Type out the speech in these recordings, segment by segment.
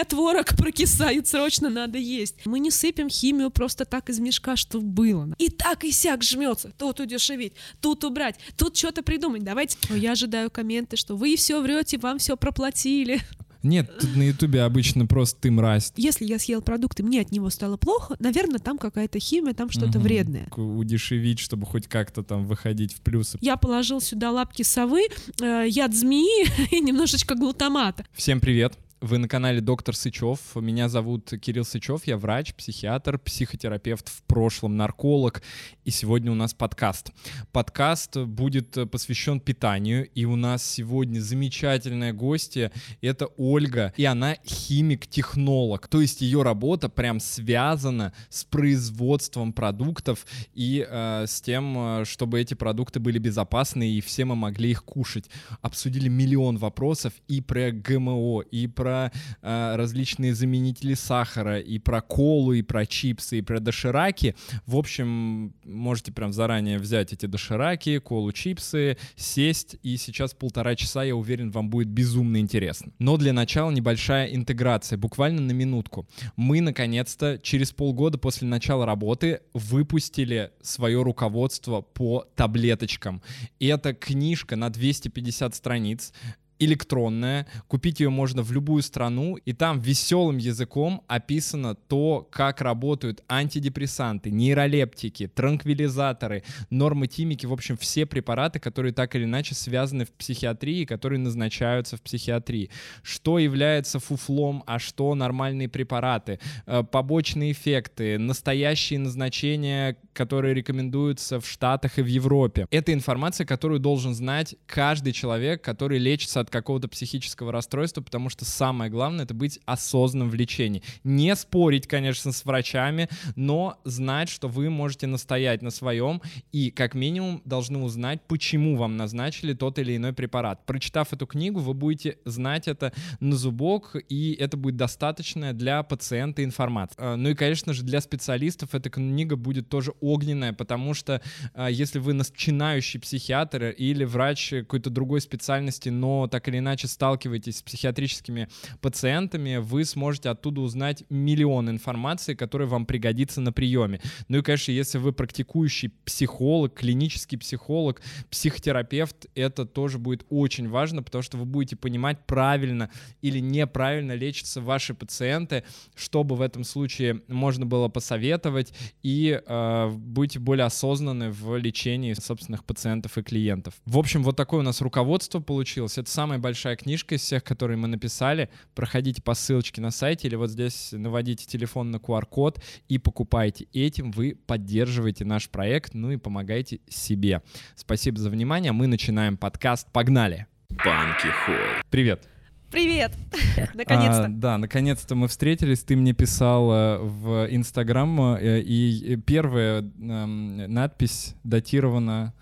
меня творог прокисает, срочно надо есть. Мы не сыпем химию просто так из мешка, что было. И так и сяк жмется. Тут удешевить, тут убрать, тут что-то придумать. Давайте. Я ожидаю комменты, что вы все врете, вам все проплатили. Нет, тут на Ютубе обычно просто ты мразь. Если я съел продукт и мне от него стало плохо, наверное, там какая-то химия, там что-то угу. вредное. Удешевить, чтобы хоть как-то там выходить в плюсы. Я положил сюда лапки совы, э, яд змеи и немножечко глутамата. Всем привет! Вы на канале Доктор Сычев. Меня зовут Кирилл Сычев. Я врач, психиатр, психотерапевт, в прошлом нарколог. И сегодня у нас подкаст. Подкаст будет посвящен питанию. И у нас сегодня замечательная гостья. Это Ольга. И она химик-технолог. То есть ее работа прям связана с производством продуктов и э, с тем, чтобы эти продукты были безопасны и все мы могли их кушать. Обсудили миллион вопросов и про ГМО, и про про э, различные заменители сахара, и про колу, и про чипсы, и про дошираки. В общем, можете прям заранее взять эти дошираки, колу, чипсы, сесть, и сейчас полтора часа, я уверен, вам будет безумно интересно. Но для начала небольшая интеграция, буквально на минутку. Мы, наконец-то, через полгода после начала работы выпустили свое руководство по таблеточкам. И это книжка на 250 страниц, электронная, купить ее можно в любую страну, и там веселым языком описано то, как работают антидепрессанты, нейролептики, транквилизаторы, нормотимики, в общем, все препараты, которые так или иначе связаны в психиатрии, которые назначаются в психиатрии. Что является фуфлом, а что нормальные препараты, э, побочные эффекты, настоящие назначения, которые рекомендуются в Штатах и в Европе. Это информация, которую должен знать каждый человек, который лечится от какого-то психического расстройства, потому что самое главное — это быть осознанным в лечении. Не спорить, конечно, с врачами, но знать, что вы можете настоять на своем и, как минимум, должны узнать, почему вам назначили тот или иной препарат. Прочитав эту книгу, вы будете знать это на зубок, и это будет достаточно для пациента информация. А, ну и, конечно же, для специалистов эта книга будет тоже огненная, потому что а, если вы начинающий психиатр или врач какой-то другой специальности, но так так или иначе сталкиваетесь с психиатрическими пациентами, вы сможете оттуда узнать миллион информации, которая вам пригодится на приеме. Ну и, конечно, если вы практикующий психолог, клинический психолог, психотерапевт, это тоже будет очень важно, потому что вы будете понимать, правильно или неправильно лечатся ваши пациенты, чтобы в этом случае можно было посоветовать, и э, будете более осознанны в лечении собственных пациентов и клиентов. В общем, вот такое у нас руководство получилось. Это самая большая книжка из всех, которые мы написали. Проходите по ссылочке на сайте или вот здесь наводите телефон на QR-код и покупайте. Этим вы поддерживаете наш проект, ну и помогаете себе. Спасибо за внимание. Мы начинаем подкаст. Погнали! Банки Холл. Привет. Привет! Наконец-то. А, да, наконец-то мы встретились. Ты мне писал э, в Инстаграм, э, и первая э, надпись датирована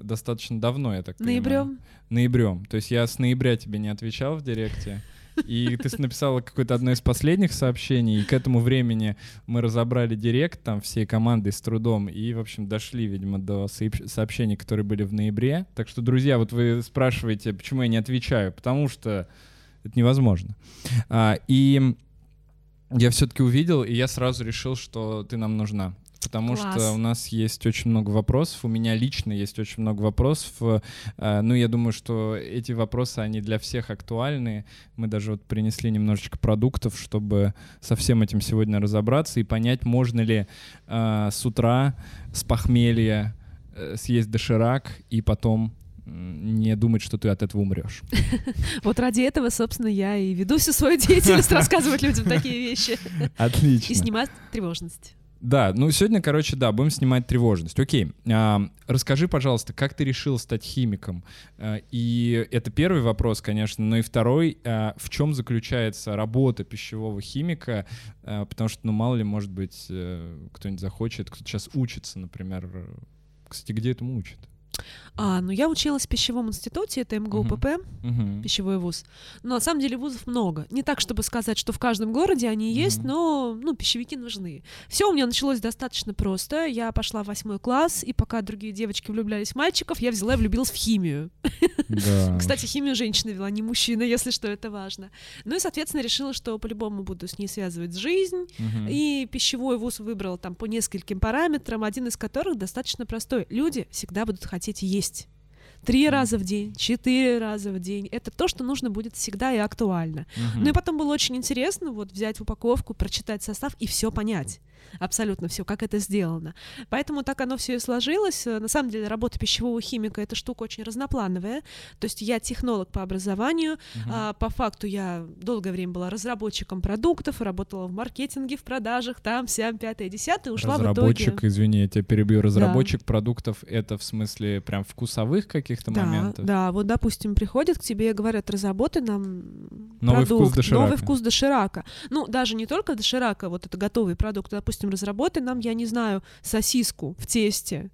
достаточно давно, я так понимаю. Ноябрем? Ноябрем. То есть я с ноября тебе не отвечал в директе. И ты написала какое-то одно из последних сообщений, и к этому времени мы разобрали директ там всей командой с трудом, и, в общем, дошли, видимо, до сообщений, которые были в ноябре. Так что, друзья, вот вы спрашиваете, почему я не отвечаю, потому что это невозможно. А, и я все-таки увидел, и я сразу решил, что ты нам нужна потому Класс. что у нас есть очень много вопросов, у меня лично есть очень много вопросов. Э, ну, я думаю, что эти вопросы, они для всех актуальны. Мы даже вот принесли немножечко продуктов, чтобы со всем этим сегодня разобраться и понять, можно ли э, с утра с похмелья э, съесть доширак и потом не думать, что ты от этого умрешь. Вот ради этого, собственно, я и веду всю свою деятельность, рассказывать людям такие вещи. Отлично. И снимать тревожность. Да, ну сегодня, короче, да, будем снимать тревожность. Окей, а, расскажи, пожалуйста, как ты решил стать химиком? А, и это первый вопрос, конечно, но и второй, а, в чем заключается работа пищевого химика? А, потому что, ну, мало ли, может быть, а, кто-нибудь захочет, кто сейчас учится, например. Кстати, где этому учат? А, ну я училась в пищевом институте, это МГУПП, Мгм. пищевой вуз. Но на самом деле вузов много. Не так, чтобы сказать, что в каждом городе они есть, Мгм. но ну, пищевики нужны. Все у меня началось достаточно просто. Я пошла в восьмой класс, и пока другие девочки влюблялись в мальчиков, я взяла и влюбилась в химию. Да. Кстати, химию женщина вела, не мужчина, если что, это важно. Ну и, соответственно, решила, что по-любому буду с ней связывать жизнь. И пищевой вуз выбрала там по нескольким параметрам, один из которых достаточно простой. Люди всегда будут хотеть есть. Три раза в день, четыре раза в день. Это то, что нужно будет всегда и актуально. Мгм. Ну и потом было очень интересно вот взять упаковку, прочитать состав и все понять. Абсолютно все, как это сделано. Поэтому так оно все и сложилось. На самом деле работа пищевого химика это штука очень разноплановая. То есть я технолог по образованию, Мгм. а, по факту я долгое время была разработчиком продуктов, работала в маркетинге, в продажах, там, сям, пятое, десятое, ушла в Разработчик, итоге. извини, я тебя перебью. Разработчик продуктов это в смысле прям вкусовых каких-то Да, моментов? да, вот, допустим, приходят к тебе и говорят, разработай нам Новый вкус продукт, доширака». новый вкус доширака. Ну, даже не только доширака, вот это готовый продукт, допустим, разработай нам, я не знаю, сосиску в тесте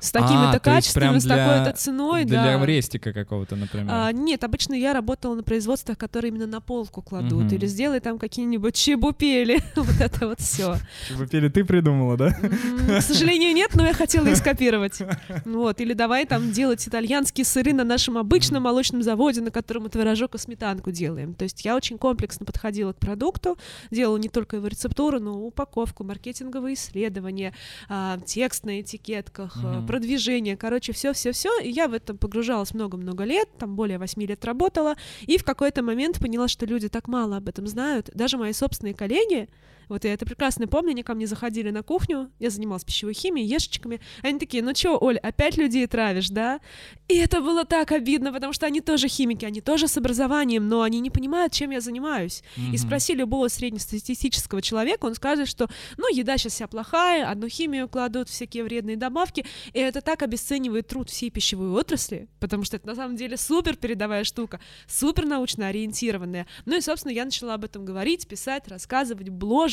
с такими-то А, качествами, с такой-то ценой, Для да. рестика какого-то, например. А, нет, обычно я работала на производствах, которые именно на полку кладут, Мгм. или сделай там какие-нибудь чебупели, вот это вот все. Чебупели ты придумала, да? К сожалению, нет, но я хотела их скопировать. Вот, или давай там делать итальянские сыры на нашем обычном молочном заводе, на котором мы творожок и сметанку делаем. То есть я очень комплексно подходила к продукту, делала не только его рецептуру, но и упаковку, маркетинговые исследования, а, текст на этикетках, продвижение, короче, все-все-все. И я в этом погружалась много-много лет, там более восьми лет работала, и в какой-то момент поняла, что люди так мало об этом знают. Даже мои собственные коллеги, вот я это прекрасно помню, они ко мне заходили на кухню, я занималась пищевой химией, ешечками, они такие, ну чё, Оль, опять людей травишь, да? И это было так обидно, потому что они тоже химики, они тоже с образованием, но они не понимают, чем я занимаюсь. И Мгм. спроси любого среднестатистического человека, он скажет, что, ну, еда сейчас вся плохая, одну химию кладут, всякие вредные добавки, и это так обесценивает труд всей пищевой отрасли, потому что это на самом деле супер передовая штука, супер научно ориентированная. Ну и, собственно, я начала об этом говорить, писать, рассказывать,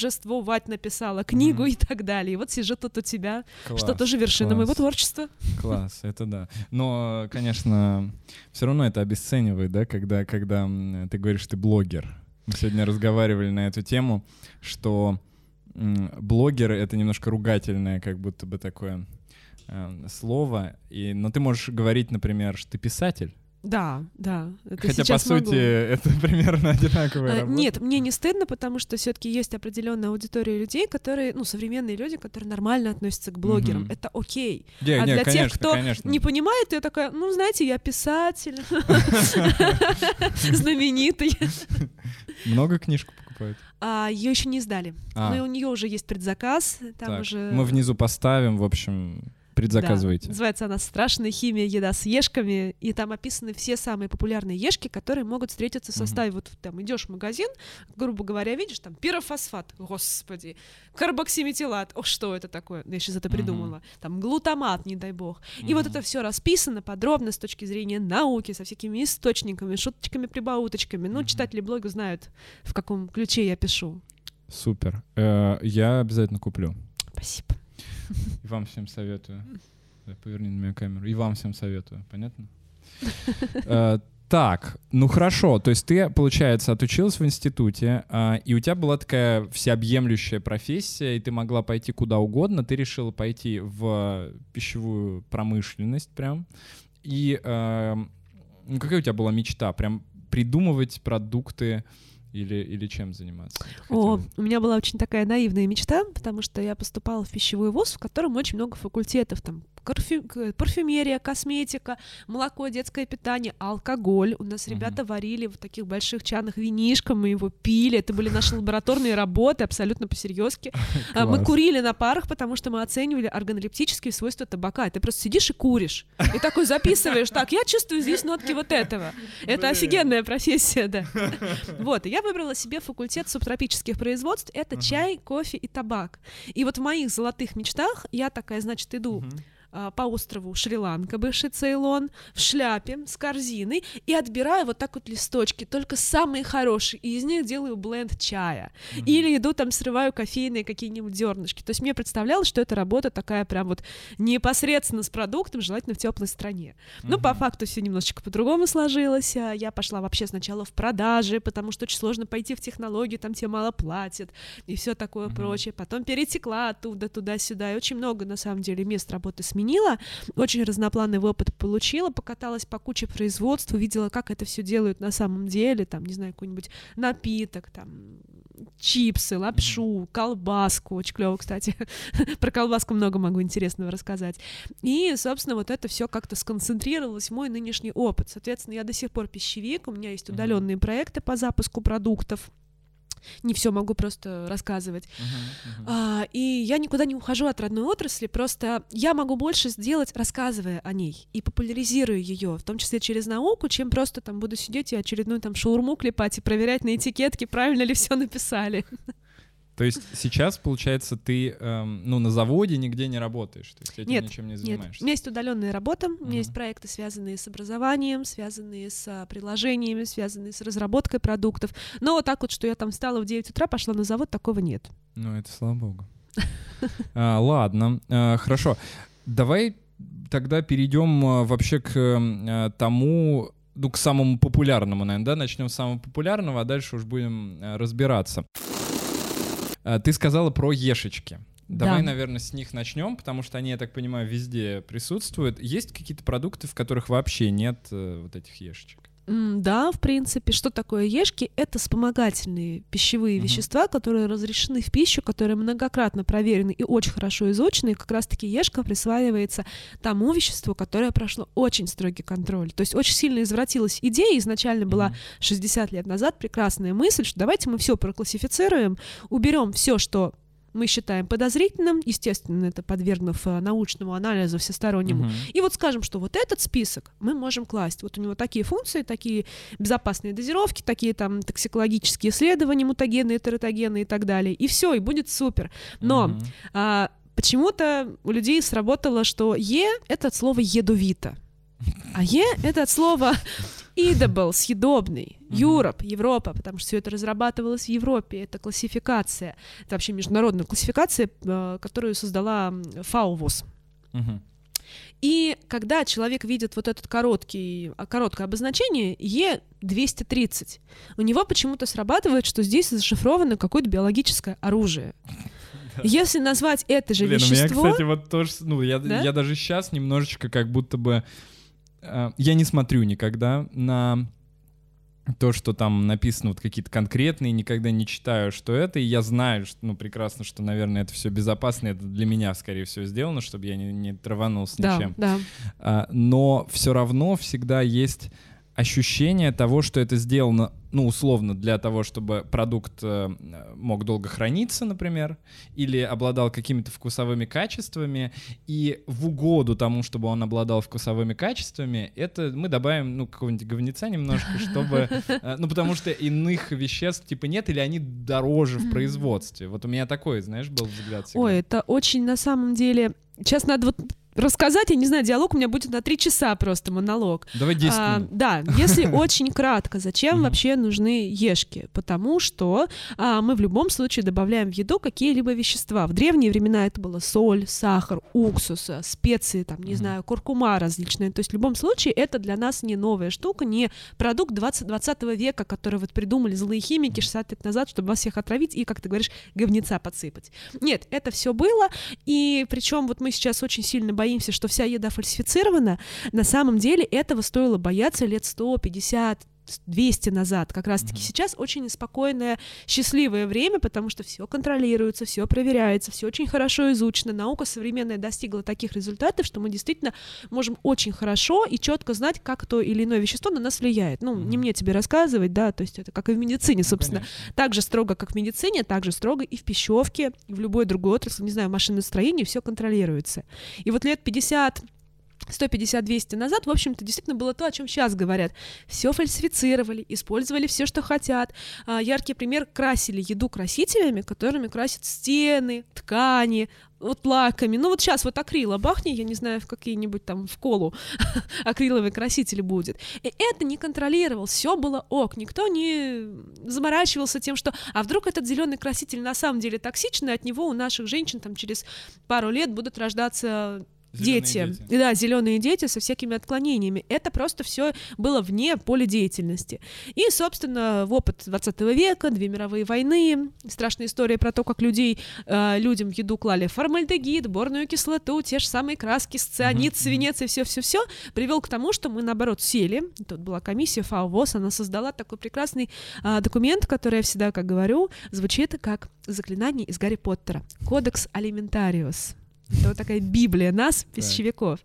бложествовать, написала книгу Мгм. и так далее. И вот сижу тут у тебя, Класс, что тоже вершина класс. моего творчества. Класс, это да. Но, конечно, все равно это обесценивает, да, когда, когда ты говоришь, ты блогер. Мы сегодня разговаривали на эту тему, что блогер — это немножко ругательное, как будто бы такое э, слово. И, но ты можешь говорить, например, что ты писатель. Да, да. это Хотя, по сейчас могу. сути, это примерно одинаковая А, работа. Нет, мне не стыдно, потому что все-таки есть определенная аудитория людей, которые, ну, современные люди, которые нормально относятся к блогерам. Мгм. Это окей. Не, а не, для конечно, тех, кто конечно. не понимает, я такая, ну, знаете, я писатель, знаменитый. Много книжку покупают? А ее еще не сдали. А. Но у нее уже есть предзаказ. Там Так, уже. Мы внизу поставим, в общем, предзаказывайте. Да. Называется она «Страшная химия. Еда с ешками». И там описаны все самые популярные ешки, которые могут встретиться в составе. Вот там идешь в магазин, грубо говоря, видишь, там пирофосфат, господи, карбоксиметилат, о, что это такое? Я сейчас это придумала. Там глутамат, не дай бог. И вот это все расписано подробно с точки зрения науки, со всякими источниками, шуточками, прибауточками. Ну, Мгм. читатели блога знают, в каком ключе я пишу. Супер. Э, Я обязательно куплю. Спасибо. И вам всем советую. Да, Поверни на меня камеру. И вам всем советую. Понятно? Э, Так, ну хорошо. То есть ты, получается, отучилась в институте, а, и у тебя была такая всеобъемлющая профессия, и ты могла пойти куда угодно. Ты решила пойти в пищевую промышленность прям. И э, ну, какая у тебя была мечта? Прям придумывать продукты или, или чем заниматься? О, у меня была очень такая наивная мечта, потому что я поступала в пищевой вуз, в котором очень много факультетов, там парфю- парфюмерия, косметика, молоко, детское питание, алкоголь. У нас ребята варили в таких больших чанах винишко, мы его пили, это были наши лабораторные работы, абсолютно посерьезки. А, Мы курили на парах, потому что мы оценивали органолептические свойства табака. Ты просто сидишь и куришь. И такой записываешь, так, я чувствую здесь нотки вот этого. Это офигенная профессия, да. Вот, и я выбрала себе факультет субтропических производств. Это чай, кофе и табак. И вот в моих золотых мечтах я такая, значит, иду по острову Шри-Ланка, бывший Цейлон, в шляпе с корзиной и отбираю вот так вот листочки, только самые хорошие, и из них делаю бленд чая. Mm-hmm. Или иду там срываю кофейные какие-нибудь зернышки. То есть мне представлялось, что эта работа такая прям вот непосредственно с продуктом, желательно в теплой стране. Mm-hmm. Ну, по факту все немножечко по-другому сложилось. А я пошла вообще сначала в продажи, потому что очень сложно пойти в технологию, там тебе мало платят и все такое mm-hmm. прочее. Потом перетекла оттуда туда-сюда. И очень много, на самом деле, мест работы сменила. Очень разноплановый опыт получила, покаталась по куче производств, увидела, как это все делают на самом деле, там, не знаю, какой-нибудь напиток, там, чипсы, лапшу, колбаску. Очень клево, кстати. Про колбаску много могу интересного рассказать. И, собственно, вот это все как-то сконцентрировалось в мой нынешний опыт. Соответственно, я до сих пор пищевик, у меня есть удаленные проекты по запуску продуктов не все могу просто рассказывать. Uh-huh, uh-huh. А, и я никуда не ухожу от родной отрасли, просто я могу больше сделать, рассказывая о ней и популяризирую ее, в том числе через науку, чем просто там буду сидеть и очередную там шаурму клепать и проверять на этикетке, правильно ли все написали. То есть сейчас, получается, ты эм, ну, на заводе нигде не работаешь, то есть этим нет, ничем не занимаешься? Нет, у меня есть удаленная работа, uh-huh. у меня есть проекты, связанные с образованием, связанные с а, приложениями, связанные с разработкой продуктов. Но вот так вот, что я там встала в 9 утра, пошла на завод, такого нет. Ну, это слава богу. А, ладно, а, хорошо. Давай тогда перейдем а, вообще к а, тому, ну, к самому популярному, наверное, да? Начнем с самого популярного, а дальше уж будем разбираться. А, ты сказала про ешечки. Давай, да. наверное, с них начнем, потому что они, я так понимаю, везде присутствуют. Есть какие-то продукты, в которых вообще нет э, вот этих ешечек? Да, в принципе, что такое ешки? Это вспомогательные пищевые uh-huh. вещества, которые разрешены в пищу, которые многократно проверены и очень хорошо изучены. И как раз-таки ешка присваивается тому веществу, которое прошло очень строгий контроль. То есть очень сильно извратилась идея. Изначально была uh-huh. 60 лет назад прекрасная мысль, что давайте мы все проклассифицируем, уберем все, что мы считаем подозрительным, естественно, это подвергнув э, научному анализу всестороннему. Угу. И вот скажем, что вот этот список мы можем класть. Вот у него такие функции, такие безопасные дозировки, такие там токсикологические исследования, мутагены, тератогены и так далее. И все, и будет супер. Но угу. а, почему-то у людей сработало, что Е — это от слова «едовито». А Е — это от слова Edible, съедобный. Europe, Европа, потому что все это разрабатывалось в Европе. Это классификация, это вообще международная классификация, э, которую создала ФАУВОС. И когда человек видит вот короткий, а, короткое обозначение Е230, у него почему-то срабатывает, что здесь зашифровано какое-то биологическое оружие. Если назвать это же Блин, вещество... у меня, кстати, вот тоже, ну, я, да? я даже сейчас немножечко как будто бы я не смотрю никогда на то, что там написано вот какие-то конкретные, никогда не читаю, что это, и я знаю, что, ну, прекрасно, что, наверное, это все безопасно, это для меня, скорее всего, сделано, чтобы я не, не траванулся да, ничем. Да. А, но все равно всегда есть ощущение того, что это сделано, ну, условно, для того, чтобы продукт э, мог долго храниться, например, или обладал какими-то вкусовыми качествами, и в угоду тому, чтобы он обладал вкусовыми качествами, это мы добавим, ну, какого-нибудь говнеца немножко, чтобы... Э, ну, потому что иных веществ, типа, нет, или они дороже в производстве. Вот у меня такой, знаешь, был взгляд. Всегда. Ой, это очень, на самом деле... Сейчас надо вот рассказать, я не знаю, диалог у меня будет на три часа просто монолог. Давай 10 а, минут. Да, если очень кратко, зачем вообще нужны ешки? Потому что а, мы в любом случае добавляем в еду какие-либо вещества. В древние времена это было соль, сахар, уксус, специи, там, не знаю, куркума различные. То есть в любом случае это для нас не новая штука, не продукт 20, 20 века, который вот придумали злые химики 60 лет назад, чтобы вас всех отравить и, как ты говоришь, говнеца подсыпать. Нет, это все было, и причем вот мы сейчас очень сильно боимся боимся, что вся еда фальсифицирована, на самом деле этого стоило бояться лет 150, 200 назад. Как раз-таки mm-hmm. сейчас очень спокойное, счастливое время, потому что все контролируется, все проверяется, все очень хорошо изучено. Наука современная достигла таких результатов, что мы действительно можем очень хорошо и четко знать, как то или иное вещество на нас влияет. Ну, mm-hmm. не мне тебе рассказывать, да, то есть это как и в медицине, ну, собственно. Ну, так же строго, как в медицине, так же строго и в пищевке, и в любой другой отрасли, не знаю, машиностроении, все контролируется. И вот лет 50 150-200 назад, в общем-то, действительно было то, о чем сейчас говорят. Все фальсифицировали, использовали все, что хотят. А, яркий пример — красили еду красителями, которыми красят стены, ткани, вот лаками. Ну вот сейчас вот акрила бахни, я не знаю, в какие-нибудь там в колу акриловый краситель будет. И это не контролировал, все было ок, никто не заморачивался тем, что а вдруг этот зеленый краситель на самом деле токсичный, от него у наших женщин там через пару лет будут рождаться дети. дети. Да, зеленые дети со всякими отклонениями. Это просто все было вне поля деятельности. И, собственно, в опыт 20 века, две мировые войны, страшная история про то, как людей, э, людям в еду клали формальдегид, борную кислоту, те же самые краски, сцианид, mm-hmm. свинец и все-все-все, привел к тому, что мы, наоборот, сели. Тут была комиссия ФАО ВОЗ, она создала такой прекрасный э, документ, который я всегда, как говорю, звучит как заклинание из Гарри Поттера. Кодекс Алиментариус. Это вот такая библия нас, пищевиков.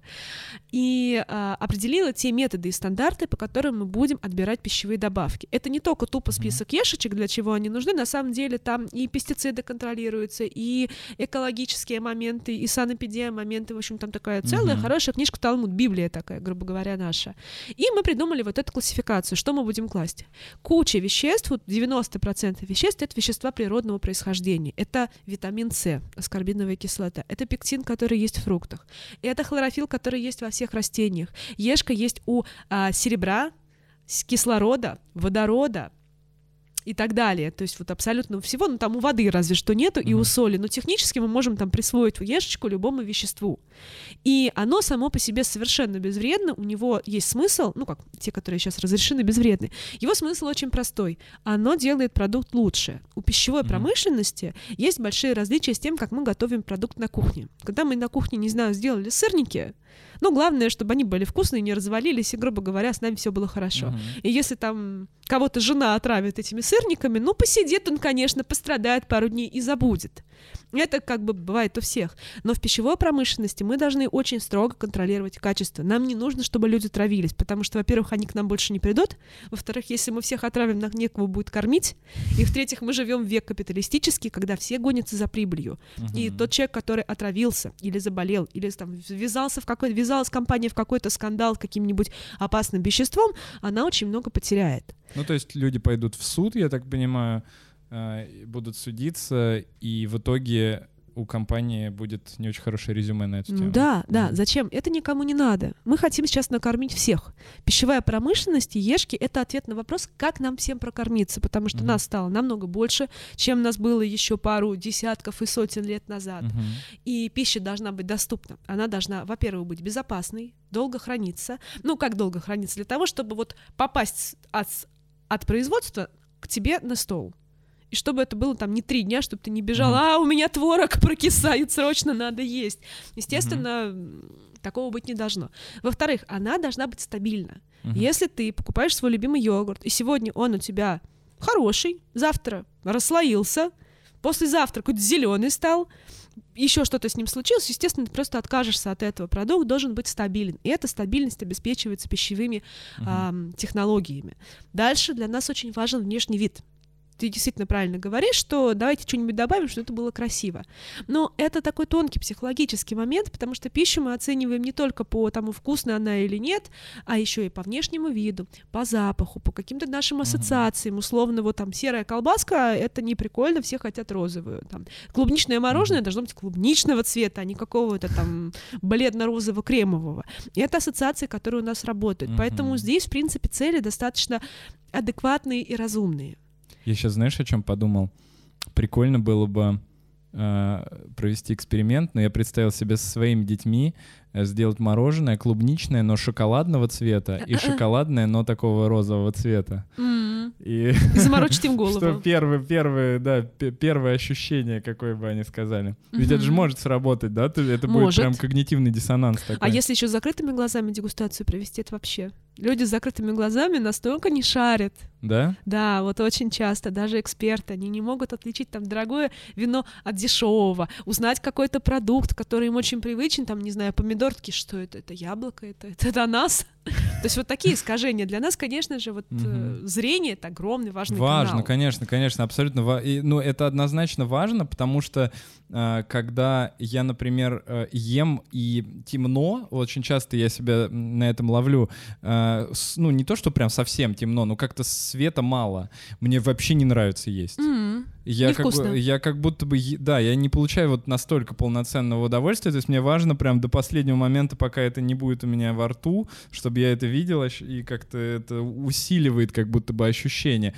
И а, определила те методы и стандарты, по которым мы будем отбирать пищевые добавки. Это не только тупо список ешечек, для чего они нужны, на самом деле там и пестициды контролируются, и экологические моменты, и санэпидемия моменты, в общем, там такая целая mm-hmm. хорошая книжка Талмуд, Библия такая, грубо говоря, наша. И мы придумали вот эту классификацию, что мы будем класть. Куча веществ, вот 90% веществ — это вещества природного происхождения. Это витамин С, аскорбиновая кислота, это пектин пектин, который есть в фруктах. Это хлорофилл, который есть во всех растениях. Ешка есть у а, серебра, кислорода, водорода, и так далее. То есть вот абсолютно всего, ну там у воды разве что нету, mm-hmm. и у соли, но технически мы можем там присвоить уешечку любому веществу. И оно само по себе совершенно безвредно, у него есть смысл, ну как те, которые сейчас разрешены, безвредны. Его смысл очень простой. Оно делает продукт лучше. У пищевой mm-hmm. промышленности есть большие различия с тем, как мы готовим продукт на кухне. Когда мы на кухне, не знаю, сделали сырники, ну, главное, чтобы они были вкусные, не развалились, и, грубо говоря, с нами все было хорошо. Uh-huh. И если там кого-то жена отравит этими сырниками, ну, посидит он, конечно, пострадает пару дней и забудет. Это как бы бывает у всех. Но в пищевой промышленности мы должны очень строго контролировать качество. Нам не нужно, чтобы люди травились, потому что, во-первых, они к нам больше не придут, во-вторых, если мы всех отравим, нам некого будет кормить, и в-третьих, мы живем в век капиталистический, когда все гонятся за прибылью. Uh-huh. И тот человек, который отравился или заболел, или там ввязался в какой-то, ввязалась компания в какой-то скандал каким-нибудь опасным веществом, она очень много потеряет. Ну, то есть люди пойдут в суд, я так понимаю, будут судиться, и в итоге у компании будет не очень хорошее резюме на эту тему. Да, да. Зачем? Это никому не надо. Мы хотим сейчас накормить всех. Пищевая промышленность и ешки — это ответ на вопрос, как нам всем прокормиться, потому что mm-hmm. нас стало намного больше, чем нас было еще пару десятков и сотен лет назад. Mm-hmm. И пища должна быть доступна. Она должна, во-первых, быть безопасной, долго храниться. Ну, как долго храниться? Для того, чтобы вот попасть от, от производства к тебе на стол. И чтобы это было там не три дня, чтобы ты не бежал, mm-hmm. а у меня творог прокисает, срочно надо есть. Естественно, mm-hmm. такого быть не должно. Во-вторых, она должна быть стабильна. Mm-hmm. Если ты покупаешь свой любимый йогурт, и сегодня он у тебя хороший, завтра расслоился, послезавтра какой-то зеленый стал, еще что-то с ним случилось, естественно, ты просто откажешься от этого. Продукт должен быть стабилен. И эта стабильность обеспечивается пищевыми uh-huh. э, технологиями. Дальше для нас очень важен внешний вид ты действительно правильно говоришь, что давайте что-нибудь добавим, чтобы это было красиво. Но это такой тонкий психологический момент, потому что пищу мы оцениваем не только по тому, вкусная она или нет, а еще и по внешнему виду, по запаху, по каким-то нашим ассоциациям. Условно, вот там серая колбаска, это не прикольно, все хотят розовую. Там, клубничное мороженое должно быть клубничного цвета, а не какого-то там бледно-розово-кремового. И это ассоциации, которые у нас работают. Поэтому здесь, в принципе, цели достаточно адекватные и разумные. Я сейчас, знаешь, о чем подумал? Прикольно было бы э, провести эксперимент, но я представил себе со своими детьми э, сделать мороженое клубничное, но шоколадного цвета, и шоколадное, но такого розового цвета. И заморочить им голову. Что первое, первое, да, первое ощущение, какое бы они сказали. Ведь это же может сработать, да? Это будет прям когнитивный диссонанс такой. А если еще с закрытыми глазами дегустацию провести, это вообще люди с закрытыми глазами настолько не шарят. Да? Да, вот очень часто, даже эксперты, они не могут отличить там дорогое вино от дешевого, узнать какой-то продукт, который им очень привычен, там, не знаю, помидорки, что это, это яблоко, это, это ананас. То есть вот такие искажения. Для нас, конечно же, вот э, зрение — это огромный важный Важно, конечно, конечно, абсолютно. ну, это однозначно важно, потому что э, когда я, например, э, ем и темно, очень часто я себя на этом ловлю, э, с- ну, не то, что прям совсем темно, но как-то света мало. Мне вообще не нравится есть. М, Я как, бы, я как будто бы, да, я не получаю вот настолько полноценного удовольствия, то есть мне важно прям до последнего момента, пока это не будет у меня во рту, чтобы я это видел ощ- и как-то это усиливает как будто бы ощущение.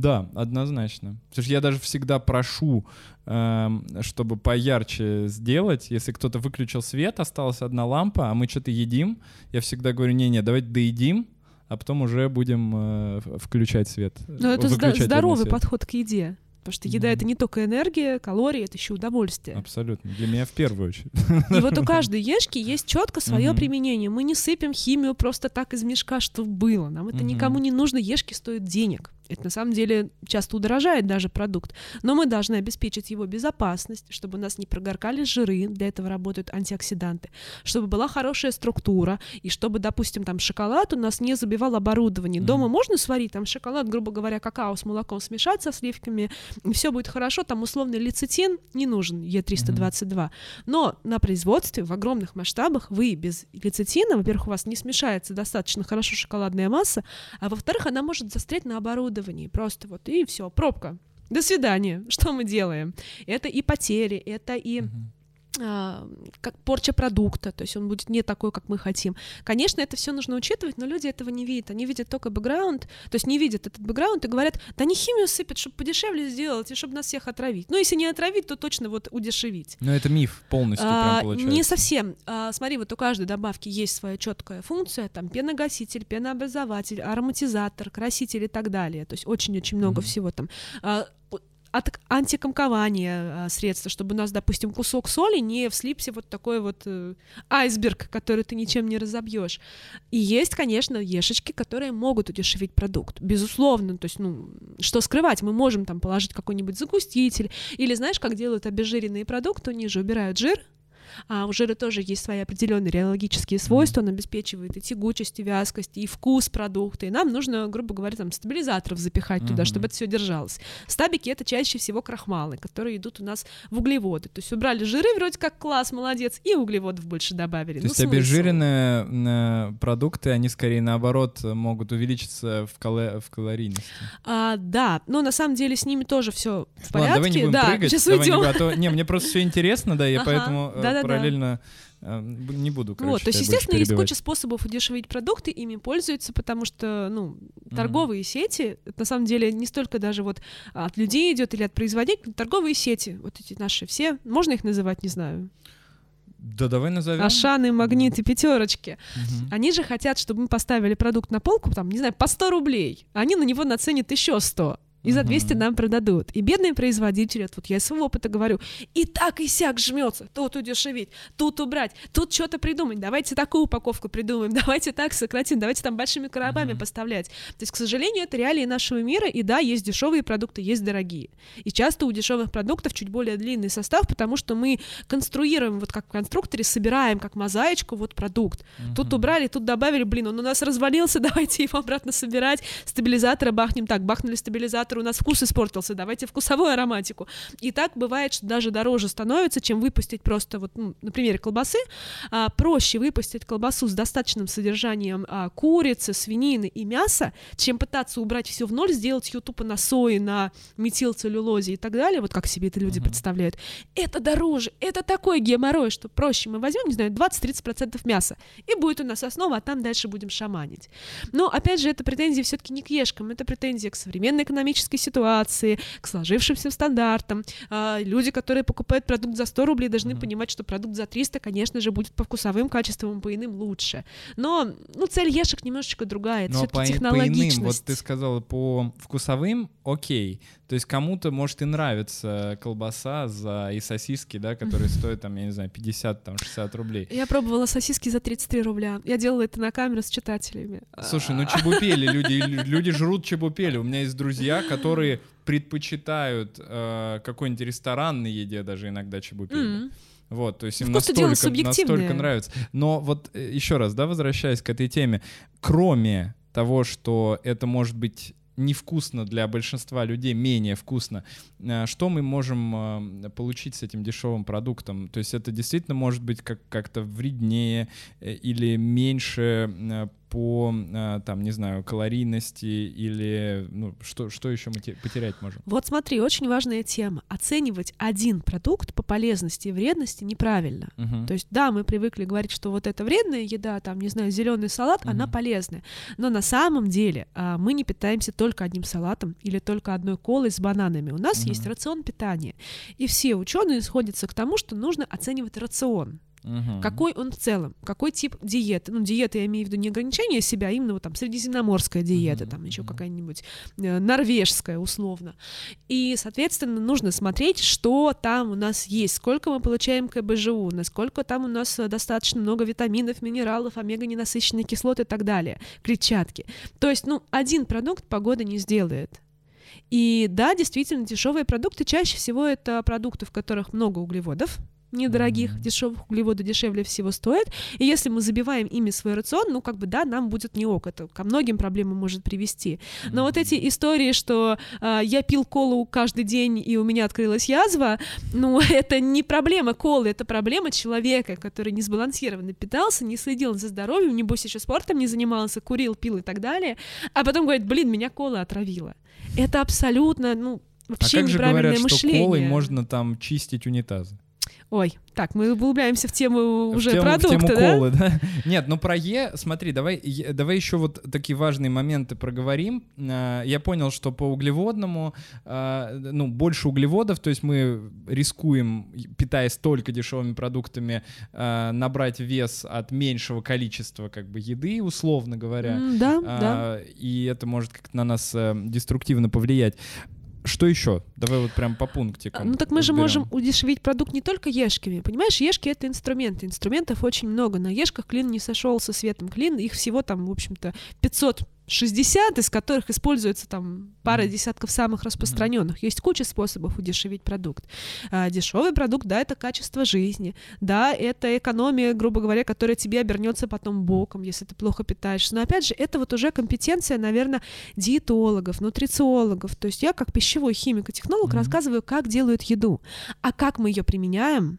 Да, однозначно. Потому что я даже всегда прошу, эм, чтобы поярче сделать. Если кто-то выключил свет, осталась одна лампа, а мы что-то едим, я всегда говорю, не-не, давайте доедим, а потом уже будем э, включать свет. Но это Выключать, вернее, здоровый свет. подход к еде. Потому что еда — Мгм. это не только энергия, калории, это еще удовольствие. Абсолютно. Для меня в первую очередь. И вот у каждой ешки есть четко свое Мгм. применение. Мы не сыпем химию просто так из мешка, что было. Нам это Мгм. никому не нужно. Ешки стоят денег. Это на самом деле часто удорожает даже продукт. Но мы должны обеспечить его безопасность, чтобы у нас не прогоркали жиры, для этого работают антиоксиданты, чтобы была хорошая структура, и чтобы, допустим, там шоколад у нас не забивал оборудование. Дома Мгм. можно сварить там шоколад, грубо говоря, какао с молоком смешать со сливками, и все будет хорошо, там условный лецитин не нужен, Е322. Но на производстве в огромных масштабах вы без лецитина, во-первых, у вас не смешается достаточно хорошо шоколадная масса, а во-вторых, она может застрять на оборудовании. Просто вот и все, пробка. До свидания. Что мы делаем? Это и потери, это и Мгм. А, как порча продукта, то есть он будет не такой, как мы хотим. Конечно, это все нужно учитывать, но люди этого не видят. Они видят только бэкграунд, то есть не видят этот бэкграунд и говорят, да не химию сыпят, чтобы подешевле сделать и чтобы нас всех отравить. Ну, если не отравить, то точно вот удешевить. Но это миф полностью А, прям получается. не совсем. А, смотри, вот у каждой добавки есть своя четкая функция, там пеногаситель, пенообразователь, ароматизатор, краситель и так далее. То есть очень-очень много Мгм. всего там. От антикомкования а, средства, чтобы у нас, допустим, кусок соли не вслипся вот такой вот э, айсберг, который ты ничем не разобьешь. И есть, конечно, ешечки, которые могут удешевить продукт, безусловно. То есть, ну, что скрывать, мы можем там положить какой-нибудь загуститель, или знаешь, как делают обезжиренные продукты, они же убирают жир, а у жира тоже есть свои определенные реологические свойства, он обеспечивает и тягучесть, и вязкость, и вкус продукта, и нам нужно, грубо говоря, там стабилизаторов запихать туда, чтобы это все держалось. Стабики — это чаще всего крахмалы, которые идут у нас в углеводы. То есть убрали жиры, вроде как класс, молодец, и углеводов больше добавили. То Ну, есть смысл? обезжиренные э, продукты, они скорее наоборот могут увеличиться в, кале- в калорийности. А, да, но на самом деле с ними тоже все в порядке. Ладно, давай не будем да, прыгать. сейчас давай не уйдем. будем, а то- не, мне просто все интересно, да, я Ага, поэтому э, да-да-да. параллельно э, б- не буду, короче, Вот, то есть, естественно, есть куча способов удешевить продукты, ими пользуются, потому что, ну, торговые сети, это на самом деле не столько даже вот от людей идет или от производителей, торговые сети, вот эти наши все, можно их называть, не знаю, Да давай назовем. Ашаны, магниты, пятерочки. Мгм. Они же хотят, чтобы мы поставили продукт на полку, там, не знаю, по 100 рублей, а они на него наценят еще 100. И за 200 Мгм. нам продадут. И бедные производители, вот я из своего опыта говорю, и так и сяк жмется. Тут удешевить, тут убрать, тут что-то придумать. Давайте такую упаковку придумаем, давайте так сократим, давайте там большими коробами Мгм. поставлять. То есть, к сожалению, это реалии нашего мира. И да, есть дешевые продукты, есть дорогие. И часто у дешевых продуктов чуть более длинный состав, потому что мы конструируем, вот как в конструкторе, собираем как мозаичку вот продукт. Тут Мгм. убрали, тут добавили, блин, он у нас развалился, давайте его обратно собирать, стабилизаторы бахнем, так, бахнули стабилизатор, у нас вкус испортился, давайте вкусовую ароматику. И так бывает, что даже дороже становится, чем выпустить просто, вот, ну, на примере колбасы, а, проще выпустить колбасу с достаточным содержанием а, курицы, свинины и мяса, чем пытаться убрать все в ноль, сделать ее тупо на сое, на метилцеллюлозе и так далее, вот как себе это люди Мгм. представляют. Это дороже, это такой геморрой, что проще мы возьмем, не знаю, 20-30% мяса, и будет у нас основа, а там дальше будем шаманить. Но, опять же, это претензии все-таки не к ешкам, это претензии к современной экономической ситуации, к сложившимся стандартам. А, люди, которые покупают продукт за 100 рублей, должны Мгм. понимать, что продукт за 300, конечно же, будет по вкусовым качествам, по иным лучше. Но, ну, цель ешек немножечко другая, это Но все-таки по, по технологичность. иным, вот ты сказала, по вкусовым, окей. То есть кому-то, может, и нравится колбаса за и сосиски, да, которые стоят, там, я не знаю, 50, там, 60 рублей. Я пробовала сосиски за 33 рубля. Я делала это на камеру с читателями. Слушай, ну чебупели, люди, лю- люди жрут чебупели. У меня есть друзья, которые предпочитают э, какой-нибудь ресторанной еде даже иногда чебупели. М. Вот, то есть им Вкус — настолько, настолько нравится. Но вот э, еще раз, да, возвращаясь к этой теме, кроме того, что это может быть невкусно для большинства людей, менее вкусно, э, что мы можем э, получить с этим дешевым продуктом? То есть это действительно может быть как- как-то вреднее э, или меньше по, э, там, не знаю, калорийности или, ну, что, что еще мы те- потерять можем? Вот смотри, очень важная тема. Оценивать один продукт по полезности и вредности неправильно. Мгм. То есть, да, мы привыкли говорить, что вот это вредная еда, там, не знаю, зеленый салат, она Мгм. полезная. Но на самом деле а, мы не питаемся только одним салатом или только одной колой с бананами. У нас есть Мгм. рацион питания. И все ученые сходятся к тому, что нужно оценивать рацион. Мгм. Какой он в целом, какой тип диеты. Ну, диета я имею в виду не ограничение себя, а именно вот там средиземноморская диета, Мгм, там еще мгм. какая-нибудь э, норвежская условно. И, соответственно, нужно смотреть, что там у нас есть, сколько мы получаем КБЖУ, насколько там у нас достаточно много витаминов, минералов, омега-ненасыщенные кислоты и так далее, клетчатки. То есть, ну, один продукт погода не сделает. И да, действительно, дешевые продукты чаще всего это продукты, в которых много углеводов, недорогих, дешевых углеводы дешевле всего стоят. И если мы забиваем ими свой рацион, ну, как бы, да, нам будет не ок. Это ко многим проблемам может привести. Но вот эти истории, что а, я пил колу каждый день, и у меня открылась язва, ну, это не проблема колы, это проблема человека, который несбалансированно питался, не следил за здоровьем, небось еще спортом не занимался, курил, пил и так далее, а потом говорит, блин, меня кола отравила. Это абсолютно, ну, А вообще как же неправильное говорят, что мышление. колой можно там чистить унитазы? Ой, так, мы углубляемся в тему уже в тему, в продукта, тему да? колы, да? Нет, ну про Е, смотри, давай, давай еще вот такие важные моменты проговорим. А, Я понял, что по углеводному, а, ну, больше углеводов, то есть мы рискуем, питаясь только дешевыми продуктами, а, набрать вес от меньшего количества как бы еды, условно говоря. Да, да. А, И это может как-то на нас э, деструктивно повлиять. Что еще? Давай вот прям по пунктикам. Ну так мы же можем удешевить продукт не только ешками. Понимаешь, ешки это инструменты. Инструментов очень много. На ешках клин не сошел со светом клин. Их всего там, в общем-то, 560, из которых используется там пара десятков самых распространенных. Есть куча способов удешевить продукт. А, дешевый продукт, да, это качество жизни. Да, это экономия, грубо говоря, которая тебе обернется потом боком, если ты плохо питаешься. Но опять же, это вот уже компетенция, наверное, диетологов, нутрициологов. То есть я как пищевой химик и технолог Мгм. рассказываю, как делают еду. А как мы ее применяем,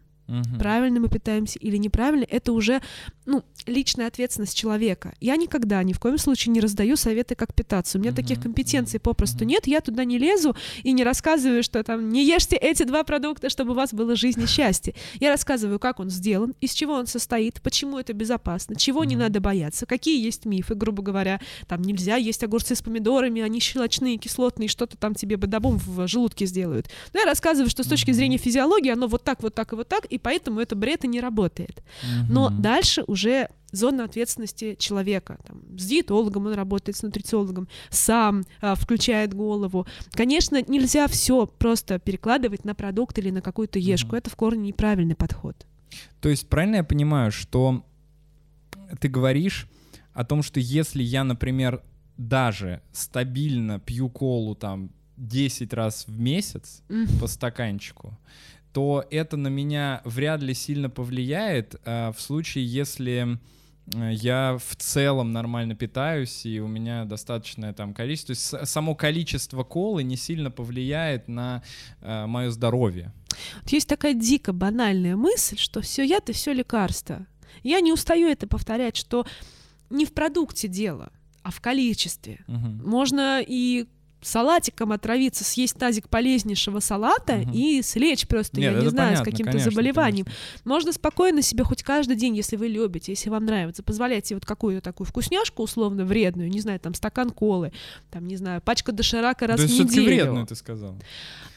правильно мы питаемся или неправильно, это уже ну, личная ответственность человека. Я никогда ни в коем случае не раздаю советы, как питаться. У меня таких Мгм, компетенций мгм, попросту мгм. нет. Я туда не лезу и не рассказываю, что там не ешьте эти два продукта, чтобы у вас было жизнь и счастье. Я рассказываю, как он сделан, из чего он состоит, почему это безопасно, чего не Мгм. надо бояться, какие есть мифы, грубо говоря. Там нельзя есть огурцы с помидорами, они щелочные, кислотные, что-то там тебе бадабум в желудке сделают. Но я рассказываю, что с точки зрения физиологии оно вот так, вот так и вот так, и поэтому это бред и не работает. Но Мгм. дальше уже зона ответственности человека. Там, с диетологом он работает, с нутрициологом, сам а, включает голову. Конечно, нельзя все просто перекладывать на продукт или на какую-то ешку. Мгм. Это в корне неправильный подход. То есть правильно я понимаю, что ты говоришь о том, что если я, например, даже стабильно пью колу там 10 раз в месяц по стаканчику, то это на меня вряд ли сильно повлияет а, в случае, если э, я в целом нормально питаюсь, и у меня достаточное там количество. То есть само количество колы не сильно повлияет на мое здоровье. Вот есть такая дико банальная мысль, что все яд и все лекарство. Я не устаю это повторять, что не в продукте дело, а в количестве. Мгм. Можно и салатиком отравиться, съесть тазик полезнейшего салата Мгм. и слечь просто, Нет, я не это знаю, с понятно, каким-то конечно, заболеванием. конечно. Можно спокойно себе хоть каждый день, если вы любите, если вам нравится, позволять себе вот какую-то такую вкусняшку условно вредную, не знаю, там стакан колы, там, не знаю, пачка доширака раз То в есть все-таки неделю. вредно, ты сказал.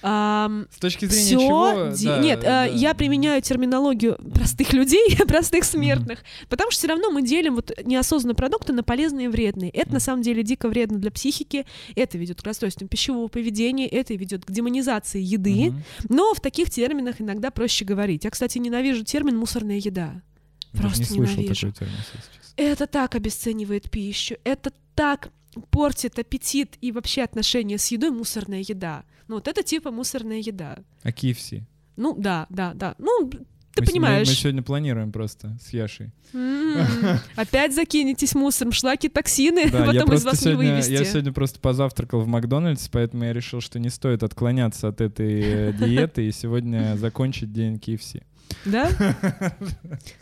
Ам, С точки зрения Всё чего? ди- да, Нет, да. э, я применяю терминологию простых людей, простых смертных, потому что все равно мы делим вот неосознанно продукты на полезные и вредные. Это на Мгм. самом деле дико вредно для психики, это ведет к расстройствам пищевого поведения, это ведет к демонизации еды, Мгм. но в таких терминах иногда проще говорить. Я, кстати, ненавижу термин «мусорная еда». Просто не слышал ненавижу. такой термин. Это так обесценивает пищу, это так портит аппетит и вообще отношения с едой мусорная еда. Ну вот это типа мусорная еда. А KFC? Ну да, да, да. Ну, Ты мы, с- мы- понимаешь. Мы, сегодня планируем просто с Яшей. М, Опять закинетесь мусором, шлаки, токсины, Да, я потом из вас не сегодня, вывести. я сегодня просто позавтракал в Макдональдсе, поэтому я решил, что не стоит отклоняться от этой э, диеты и сегодня закончить день KFC. Да? То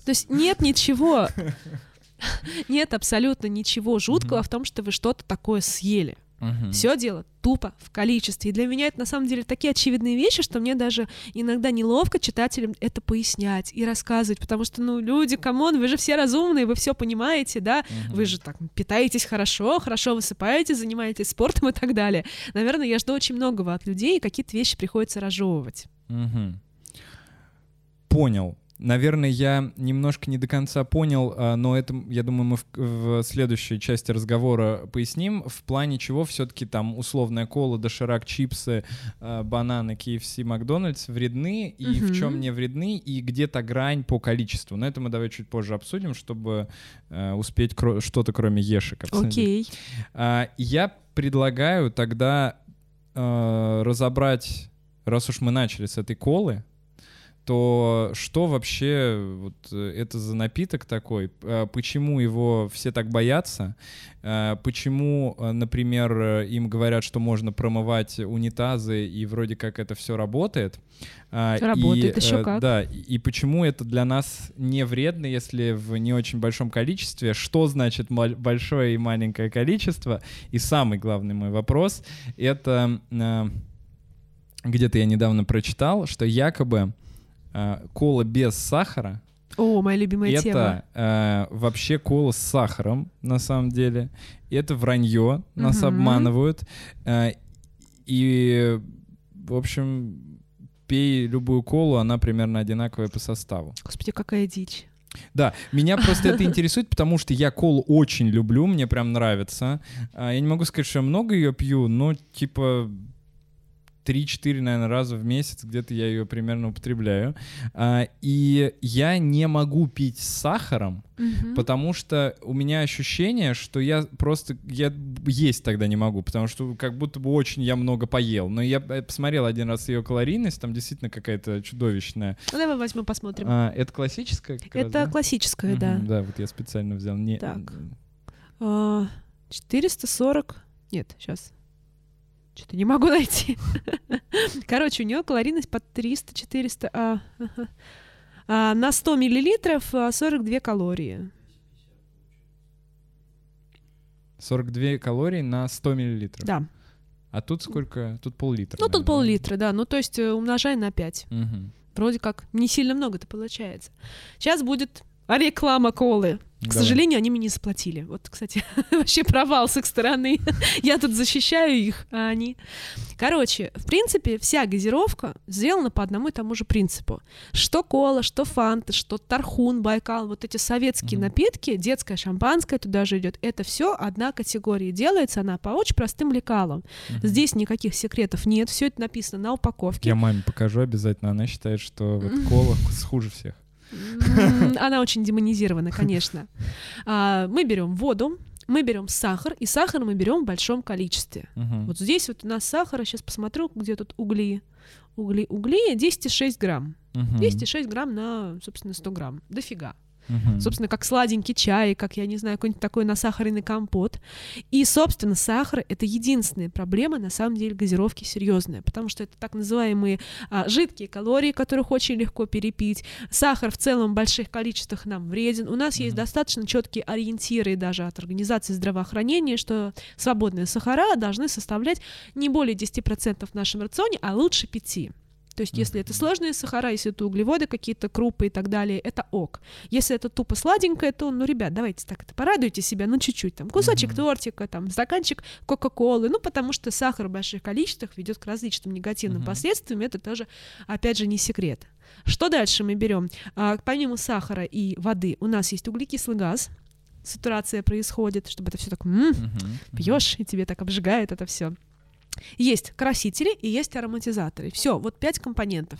есть нет ничего, нет абсолютно ничего жуткого в том, что вы что-то такое съели. Мгм. Все дело тупо в количестве. И для меня это на самом деле такие очевидные вещи, что мне даже иногда неловко читателям это пояснять и рассказывать, потому что, ну, люди, come on, вы же все разумные, вы все понимаете, да, Мгм. вы же так питаетесь хорошо, хорошо высыпаетесь, занимаетесь спортом и так далее. Наверное, я жду очень многого от людей, и какие-то вещи приходится разжевывать. Мгм. Понял. Наверное, я немножко не до конца понял, а, но это, я думаю, мы в, в следующей части разговора поясним, в плане чего все-таки там условная кола, доширак, чипсы, а, бананы, KFC, Макдональдс вредны, и в Мгм. чем не вредны, и где-то грань по количеству. Но это мы давай чуть позже обсудим, чтобы а, успеть кро- что-то кроме ешек обсудить. Окей. Я предлагаю тогда разобрать, раз уж мы начали с этой колы, то что вообще вот э, это за напиток такой? Э, Почему его все так боятся? Э, Почему, э, например, э, им говорят, что можно промывать унитазы и вроде как это все работает? А, и, Работает, ещё э, как. Да, и почему это для нас не вредно, если в не очень большом количестве? Что значит большое и маленькое количество? И самый главный мой вопрос — это где-то я недавно прочитал, что якобы э, кола без сахара О, моя любимая тема. это э, вообще кола с сахаром, на самом деле. Это вранье, нас Мгм. обманывают. Э, и, в общем, пей любую колу, она примерно одинаковая по составу. Господи, какая дичь. Да, меня просто это интересует, потому что я колу очень люблю, мне прям нравится. А, Я не могу сказать, что я много ее пью, но типа 3-4, наверное, раза в месяц где-то я ее примерно употребляю. А, И я не могу пить с сахаром, Мгм. потому что у меня ощущение, что я просто я есть тогда не могу, потому что как будто бы очень я много поел. Но я посмотрел один раз ее калорийность, там действительно какая-то чудовищная. Ну, давай возьмем, посмотрим. А, это классическая? как раз, Это да? классическая, Мгм, да. Да, вот я специально взял. Не... Так. А, 440. Нет, сейчас. Что-то не могу найти. Короче, у нее калорийность под 300-400. А, ага. А, на 100 миллилитров а, 42 калории. 42 калорий на 100 миллилитров. Да. А тут сколько? Тут пол-литра. Ну, тут наверное, да? пол-литра, да. Ну, то есть э, умножай на 5. Мгм. Вроде как не сильно много-то получается. Сейчас будет реклама колы. К сожалению, они мне не заплатили. Вот, кстати, вообще провал с их стороны. Я тут защищаю их, а они... Короче, в принципе, вся газировка сделана по одному и тому же принципу. Что кола, что фанта, что тархун, байкал, вот эти советские Мгм. напитки, детское шампанское туда же идет. Это все одна категория. Делается она по очень простым лекалам. Мгм. Здесь никаких секретов нет. Все это написано на упаковке. Я маме покажу обязательно. Она считает, что вот кола хуже всех. Она очень демонизирована, конечно. А, Мы берем воду, мы берем сахар, и сахар мы берем в большом количестве. Вот здесь вот у нас сахара, сейчас посмотрю, где тут угли. Угли, угли 10,6 грамм. Мгм. 206 грамм на, собственно, 100 грамм. Дофига. Собственно, как сладенький чай, как, я не знаю, какой-нибудь такой насахаренный компот. И, собственно, сахар — это единственная проблема, на самом деле, газировки серьезная, потому что это так называемые а, жидкие калории, которых очень легко перепить. Сахар в целом в больших количествах нам вреден. У нас есть достаточно четкие ориентиры даже от Организации здравоохранения, что свободные сахара должны составлять не более 10% в нашем рационе, а лучше 5%. То есть, если это сложные сахара, если это углеводы какие-то, крупы и так далее, это ок. Если это тупо сладенькое, то, ну, ребят, давайте так это порадуйте себя, ну, чуть-чуть, там, кусочек Мгм. тортика, там, стаканчик Кока-Колы, ну, потому что сахар в больших количествах ведет к различным негативным Мгм. последствиям, это тоже, опять же, не секрет. Что дальше мы берем? А, помимо сахара и воды у нас есть углекислый газ, сатурация происходит, чтобы это все так Мгм. Мгм. пьешь, и тебе так обжигает это все. Есть красители и есть ароматизаторы. Все, вот пять компонентов.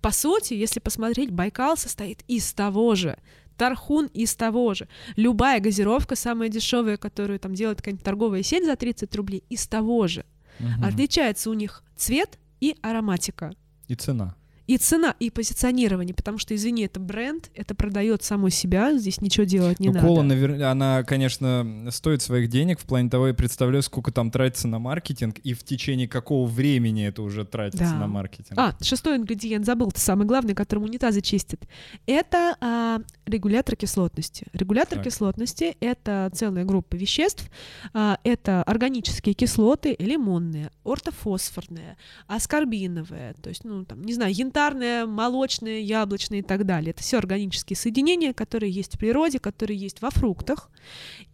По сути, если посмотреть, Байкал состоит из того же. Тархун из того же. Любая газировка, самая дешевая, которую там делает какая-нибудь торговая сеть за 30 рублей, из того же. Мгм. Отличается у них цвет и ароматика. И цена. И цена, и позиционирование, потому что, извини, это бренд, это продает саму себя, здесь ничего делать не ну, надо. Кола, навер... она, конечно, стоит своих денег, в плане того, я представляю, сколько там тратится на маркетинг, и в течение какого времени это уже тратится Да. на маркетинг. А, шестой ингредиент забыл, это самый главный, которым унитазы чистят. Это а, регулятор кислотности. Регулятор Так. кислотности — это целая группа веществ. А, это органические кислоты, лимонные, ортофосфорные, аскорбиновые, то есть, ну, там, не знаю, янтарные, молочные, яблочные и так далее. Это все органические соединения, которые есть в природе, которые есть во фруктах.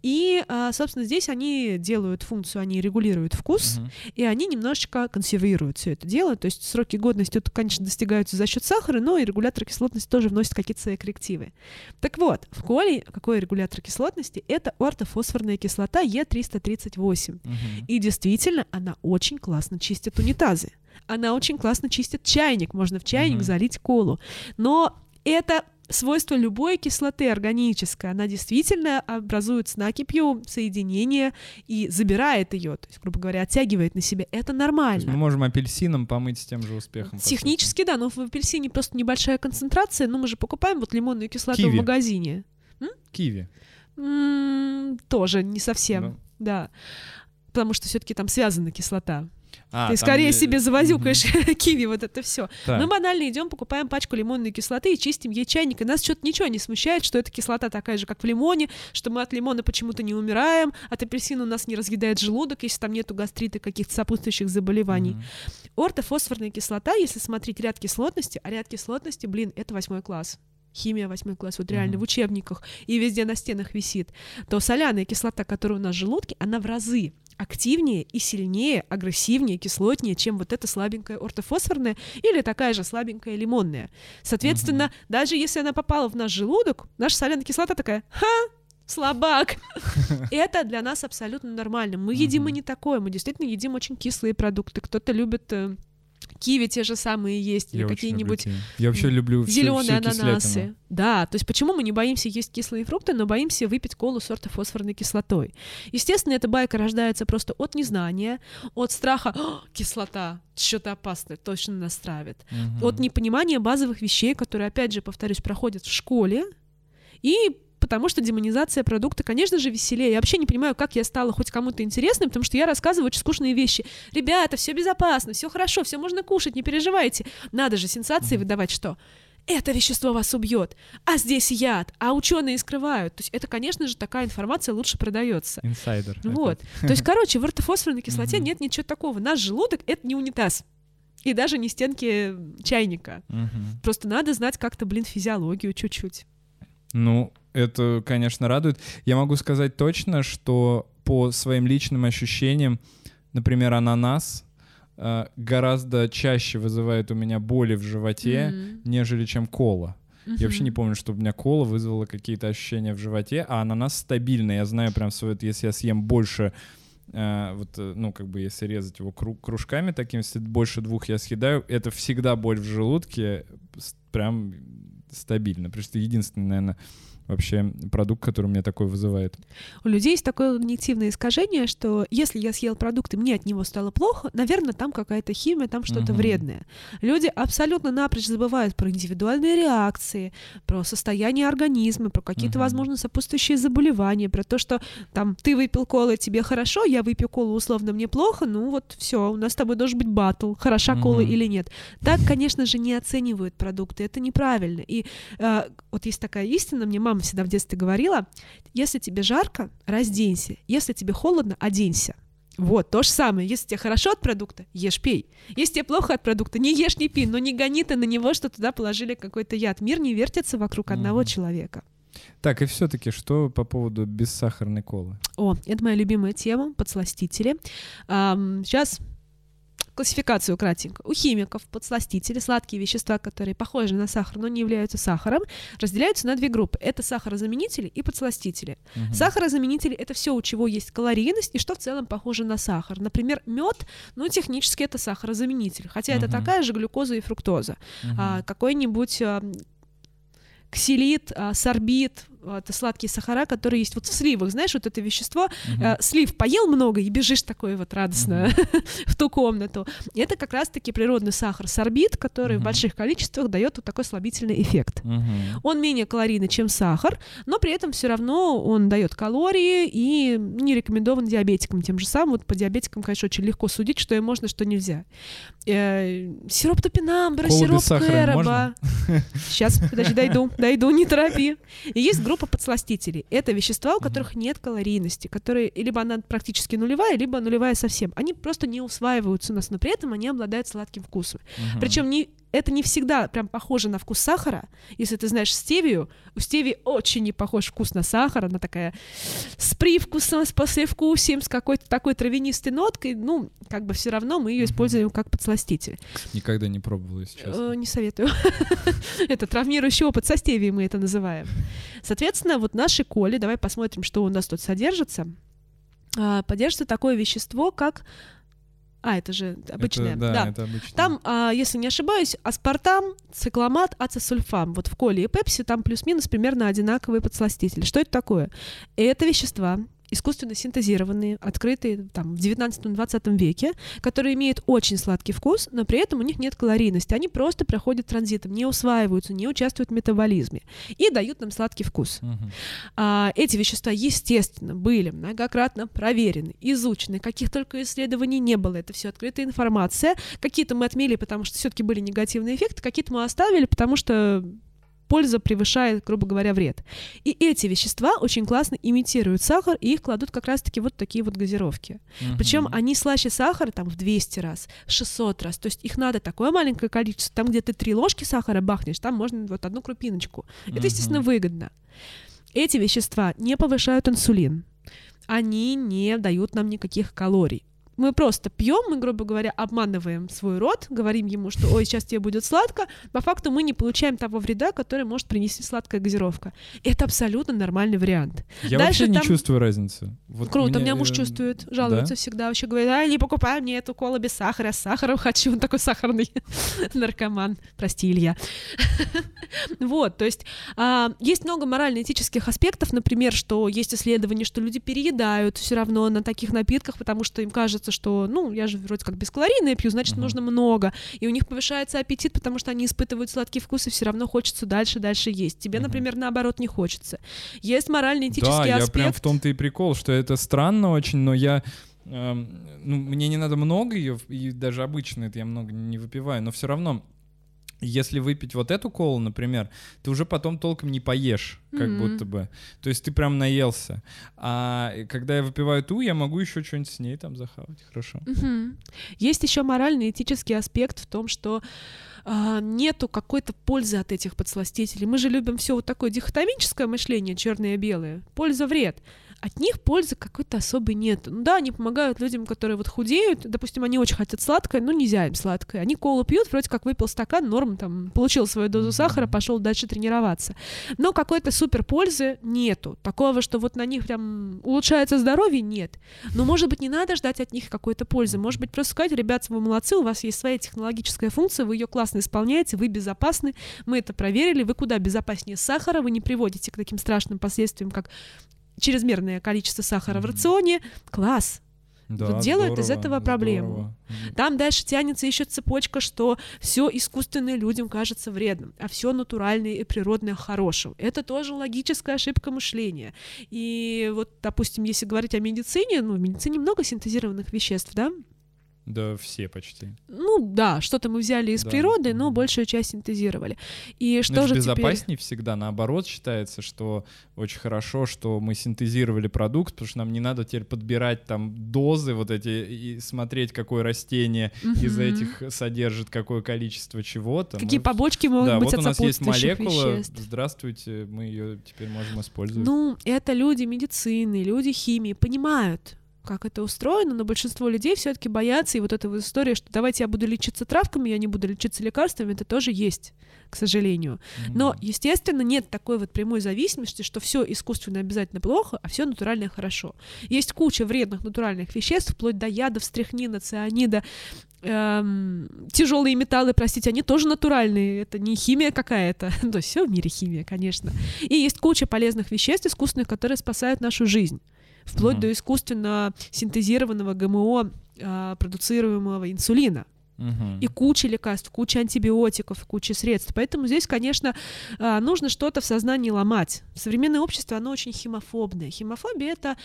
И, а, собственно, здесь они делают функцию, они регулируют вкус, Мгм. и они немножечко консервируют все это дело. То есть сроки годности, тут, конечно, достигаются за счет сахара, но и регулятор кислотности тоже вносит какие-то свои коррективы. Так вот, в коле какой регулятор кислотности? Это ортофосфорная кислота Е338. Мгм. И действительно, она очень классно чистит унитазы. Она очень классно чистит чайник. Можно в чайник Мгм. залить колу. Но это свойство любой кислоты органической. Она действительно образует с накипью соединение и забирает ее, то есть, грубо говоря, оттягивает на себя. Это нормально. мы можем апельсином помыть с тем же успехом. Технически, да, но в апельсине просто небольшая концентрация, но мы же покупаем вот лимонную кислоту Киви. в магазине. Киви. М, тоже не совсем, Да. да. Потому что все-таки там связана кислота. А, Ты скорее е- себе завозюкаешь киви, вот это все. Так. Мы банально идем, покупаем пачку лимонной кислоты и чистим ей чайник. И нас что-то ничего не смущает, что эта кислота такая же, как в лимоне, что мы от лимона почему-то не умираем, от апельсина у нас не разъедает желудок, если там нету гастрита, каких-то сопутствующих заболеваний. Мгм. Ортофосфорная кислота, если смотреть ряд кислотности, а ряд кислотности, блин, это восьмой класс. Химия восьмой класс, вот реально Мгм. в учебниках и везде на стенах висит, то соляная кислота, которая у нас в желудке, она в разы активнее и сильнее, агрессивнее, кислотнее, чем вот эта слабенькая ортофосфорная или такая же слабенькая лимонная. Соответственно, даже если она попала в наш желудок, наша соляная кислота такая, ха, слабак. Это для нас абсолютно нормально. Мы едим и не такое, мы действительно едим очень кислые продукты. Кто-то любит э, киви те же самые есть, или какие-нибудь. Я вообще люблю зеленые ананасы. Да, то есть почему мы не боимся есть кислые фрукты, но боимся выпить колу с ортофосфорной кислотой? Естественно, эта байка рождается просто от незнания, от страха «О, кислота, что-то опасное, точно нас травит, Мгм. от непонимания базовых вещей, которые, опять же, повторюсь, проходят в школе, и потому что демонизация продукта, конечно же, веселее. Я вообще не понимаю, как я стала хоть кому-то интересной, потому что я рассказываю очень скучные вещи. Ребята, все безопасно, все хорошо, все можно кушать, не переживайте. Надо же сенсации выдавать, что это вещество вас убьет, а здесь яд, а ученые скрывают. То есть это, конечно же, такая информация лучше продается. Инсайдер. Вот. То есть, короче, в ортофосфорной кислоте нет ничего такого. Наш желудок — это не унитаз. И даже не стенки чайника. Просто надо знать как-то, блин, физиологию чуть-чуть. Ну, это, конечно, радует. Я могу сказать точно, что по своим личным ощущениям, например, ананас э, гораздо чаще вызывает у меня боли в животе, Мгм. нежели чем кола. Я вообще не помню, чтобы у меня кола вызвала какие-то ощущения в животе, а ананас стабильный. Я знаю прям свой, если я съем больше, э, вот, э, ну, как бы, если резать его кру- кружками такими, если больше двух я съедаю, это всегда боль в желудке, прям стабильно. Потому что единственный, наверное, вообще продукт, который у меня такой вызывает. У людей есть такое когнитивное искажение, что если я съел продукт, и мне от него стало плохо, наверное, там какая-то химия, там что-то Мгм. вредное. Люди абсолютно напрочь забывают про индивидуальные реакции, про состояние организма, про какие-то, Мгм. возможно, сопутствующие заболевания, про то, что там ты выпил колу, тебе хорошо, я выпью колу, условно, мне плохо, ну вот все, у нас с тобой должен быть батл, хороша кола Мгм. или нет. Так, конечно же, не оценивают продукты, это неправильно. И э, вот есть такая истина, мне мама всегда в детстве говорила, если тебе жарко, разденься, если тебе холодно, оденься. Вот, то же самое. Если тебе хорошо от продукта, ешь, пей. Если тебе плохо от продукта, не ешь, не пей, но не гони ты на него, что туда положили какой-то яд. Мир не вертится вокруг одного Мгм. человека. Так, и все-таки, что по поводу бессахарной колы? О, это моя любимая тема, подсластители. Ам, сейчас классификацию кратенько. У химиков подсластители, сладкие вещества, которые похожи на сахар, но не являются сахаром, разделяются на две группы. Это сахарозаменители и подсластители. Мгм. Сахарозаменители это все, у чего есть калорийность и что в целом похоже на сахар. Например, мед, ну, технически это сахарозаменитель, хотя это Мгм. такая же глюкоза и фруктоза. Мгм. А, какой-нибудь а, ксилит, а, сорбит, это сладкие сахара, которые есть вот в сливах, знаешь, вот это вещество, угу. э, слив поел много и бежишь такой вот радостно угу. в ту комнату. И это как раз-таки природный сахар сорбит, который угу. в больших количествах дает вот такой слабительный эффект. Угу. Он менее калорийный, чем сахар, но при этом все равно он дает калории и не рекомендован диабетикам тем же самым. Вот по диабетикам, конечно, очень легко судить, что им можно, что нельзя. Э, сироп топинамбура, сироп кэроба. Сейчас, подожди, дойду, дойду, не торопи. И есть группа подсластителей. Это вещества, у которых нет калорийности, которые либо она практически нулевая, либо нулевая совсем. Они просто не усваиваются у нас, но при этом они обладают сладким вкусом. Причем не это не всегда прям похоже на вкус сахара. Если ты знаешь стевию, у стевии очень не похож вкус на сахар, она такая с привкусом, с послевкусием, с какой-то такой травянистой ноткой. Ну, как бы все равно мы ее используем как подсластитель. Никогда не пробовала, честно. Э, не советую. Это травмирующий опыт со стевией мы это называем. Соответственно, вот наши коли, давай посмотрим, что у нас тут содержится. А, поддержится такое вещество, как а, это же обычное. Это, да, да. Это обычное. Там, а, если не ошибаюсь, аспартам, цикламат, ацесульфам. Вот в коле и пепси там плюс-минус примерно одинаковые подсластители. Что это такое? Это вещества, искусственно синтезированные, открытые там, в 19-20 веке, которые имеют очень сладкий вкус, но при этом у них нет калорийности. Они просто проходят транзитом, не усваиваются, не участвуют в метаболизме и дают нам сладкий вкус. Uh-huh. А, эти вещества, естественно, были многократно проверены, изучены, каких только исследований не было. Это все открытая информация. Какие-то мы отмели, потому что все-таки были негативные эффекты, какие-то мы оставили, потому что польза превышает, грубо говоря, вред. И эти вещества очень классно имитируют сахар, и их кладут как раз-таки вот такие вот газировки. Uh-huh. Причем они слаще сахара там в 200 раз, 600 раз. То есть их надо такое маленькое количество. Там, где ты три ложки сахара бахнешь, там можно вот одну крупиночку. Это, естественно, выгодно. Эти вещества не повышают инсулин. Они не дают нам никаких калорий мы просто пьем, мы, грубо говоря, обманываем свой рот, говорим ему, что ой, сейчас тебе будет сладко, по факту мы не получаем того вреда, который может принести сладкая газировка. Это абсолютно нормальный вариант. Я Дальше вообще там... не чувствую разницы. Вот Круто, меня... у меня муж э, чувствует, жалуется да? всегда, вообще говорит, а, не покупай мне эту колу без сахара, с сахаром хочу, он такой сахарный наркоман, прости, Илья. вот, то есть а, есть много морально-этических аспектов, например, что есть исследования, что люди переедают все равно на таких напитках, потому что им кажется, кажется, что, ну, я же вроде как бескалорийное пью, значит, uh-huh. нужно много. И у них повышается аппетит, потому что они испытывают сладкий вкус, и все равно хочется дальше, дальше есть. Тебе, uh-huh. например, наоборот, не хочется. Есть морально-этический да, аспект. Да, я прям в том-то и прикол, что это странно очень, но я эм, ну, мне не надо много ее, и даже обычно это я много не выпиваю, но все равно если выпить вот эту колу, например, ты уже потом толком не поешь, как mm-hmm. будто бы. То есть ты прям наелся. А когда я выпиваю ту, я могу еще что-нибудь с ней там захавать. Хорошо. Mm-hmm. Есть еще моральный этический аспект в том, что а, нету какой-то пользы от этих подсластителей. Мы же любим все вот такое дихотомическое мышление, черное и белое. Польза, вред от них пользы какой-то особой нет. Ну да, они помогают людям, которые вот худеют, допустим, они очень хотят сладкое, но нельзя им сладкое. Они колу пьют, вроде как выпил стакан, норм, там, получил свою дозу сахара, пошел дальше тренироваться. Но какой-то супер пользы нету. Такого, что вот на них прям улучшается здоровье, нет. Но, может быть, не надо ждать от них какой-то пользы. Может быть, просто сказать, ребят, вы молодцы, у вас есть своя технологическая функция, вы ее классно исполняете, вы безопасны, мы это проверили, вы куда безопаснее сахара, вы не приводите к таким страшным последствиям, как чрезмерное количество сахара mm-hmm. в рационе, класс. Да, вот делают здорово, из этого проблему. Здорово. Там дальше тянется еще цепочка, что все искусственное людям кажется вредным, а все натуральное и природное хорошим. Это тоже логическая ошибка мышления. И вот, допустим, если говорить о медицине, ну, в медицине много синтезированных веществ, да, да, все почти. Ну да, что-то мы взяли из да. природы, но большую часть синтезировали. И что но же безопаснее теперь... всегда, наоборот, считается, что очень хорошо, что мы синтезировали продукт, потому что нам не надо теперь подбирать там дозы вот эти и смотреть, какое растение угу. из этих содержит какое количество чего-то. Какие мы... побочки могут да, быть вот от у нас есть молекула, веществ. здравствуйте, мы ее теперь можем использовать. Ну, это люди медицины, люди химии понимают, как это устроено, но большинство людей все-таки боятся, и вот эта вот история, что давайте я буду лечиться травками, я не буду лечиться лекарствами, это тоже есть, к сожалению. Mm-hmm. Но, естественно, нет такой вот прямой зависимости, что все искусственно обязательно плохо, а все натуральное хорошо. Есть куча вредных натуральных веществ, вплоть до ядов, стряхнина, цианида, эм, тяжелые металлы, простите, они тоже натуральные, это не химия какая-то, то есть все в мире химия, конечно. И есть куча полезных веществ искусственных, которые спасают нашу жизнь, вплоть Мгм. до искусственно синтезированного ГМО э, продуцируемого инсулина и куча лекарств, куча антибиотиков, куча средств. Поэтому здесь, конечно, а, нужно что-то в сознании ломать. Современное общество, оно очень химофобное. Химофобия — это...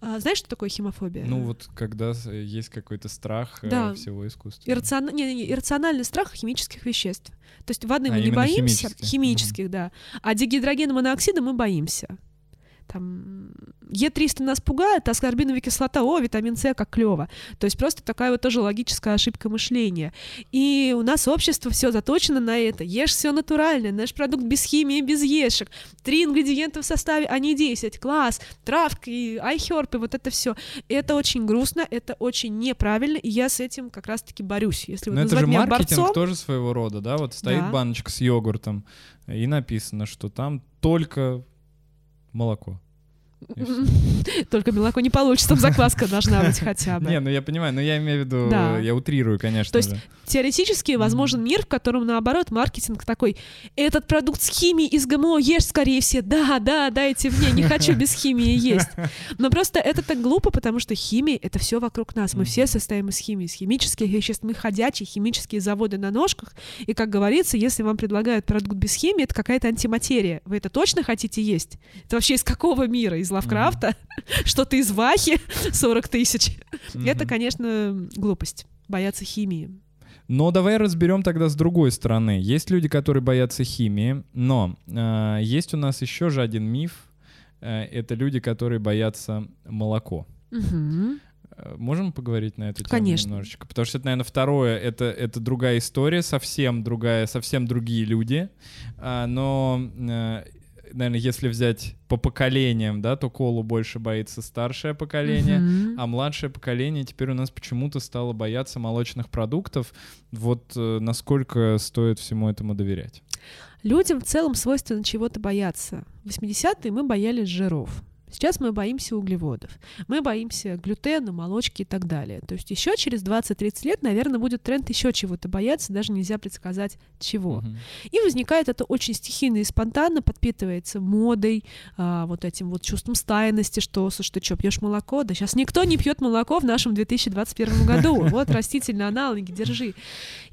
а, Знаешь, что такое химофобия? Ну вот когда с- есть какой-то страх э, Да. всего искусства. Иррацион- не, не, не, иррациональный страх химических веществ. То есть воды А, мы не боимся, химических. химических, да. А дигидрогена моноксида мы боимся. Там Е300 нас пугает, а аскорбиновая кислота, о, витамин С, как клево. То есть просто такая вот тоже логическая ошибка мышления. И у нас общество все заточено на это. Ешь все натуральное, наш продукт без химии, без ешек. Три ингредиента в составе, а не 10. Класс, травки, айхерпы, вот это все. Это очень грустно, это очень неправильно, и я с этим как раз-таки борюсь. Если вот Но это назвать же меня маркетинг борцом, тоже своего рода, да? Вот стоит Да. баночка с йогуртом, и написано, что там только молоко. Только молоко не получится, там закваска должна быть хотя бы. Не, ну я понимаю, но я имею в виду, я утрирую, конечно То есть. Теоретически возможен мир, в котором, наоборот, маркетинг такой, этот продукт с химией из ГМО ешь скорее все, да, да, дайте мне, не хочу без химии есть. Но просто это так глупо, потому что химия — это все вокруг нас. Мы все состоим из химии, из химических веществ. Мы ходячие химические заводы на ножках. И, как говорится, если вам предлагают продукт без химии, это какая-то антиматерия. Вы это точно хотите есть? Это вообще из какого мира? Из Лавкрафта? Что-то из Вахи? 40 тысяч? Это, конечно, глупость. Бояться химии. Но давай разберем тогда с другой стороны. Есть люди, которые боятся химии, но э, есть у нас еще же один миф. Э, это люди, которые боятся молоко. Э, Можем поговорить на эту тему Конечно. немножечко? Потому что это, наверное, второе, это, это другая история, совсем другая, совсем другие люди. А, но, наверное, если взять по поколениям, да, то колу больше боится старшее поколение, Мгм. а младшее поколение теперь у нас почему-то стало бояться молочных продуктов. Вот э, насколько стоит всему этому доверять? Людям в целом свойственно чего-то бояться. В 80-е мы боялись жиров. Сейчас мы боимся углеводов. Мы боимся глютена, молочки и так далее. То есть еще через 20-30 лет, наверное, будет тренд еще чего-то бояться, даже нельзя предсказать чего. Мгм. И возникает это очень стихийно и спонтанно, подпитывается модой, а, вот этим вот чувством стайности, что, слушай, ты что, пьешь молоко? Да сейчас никто не пьет молоко в нашем 2021 году. Вот растительные аналоги, держи.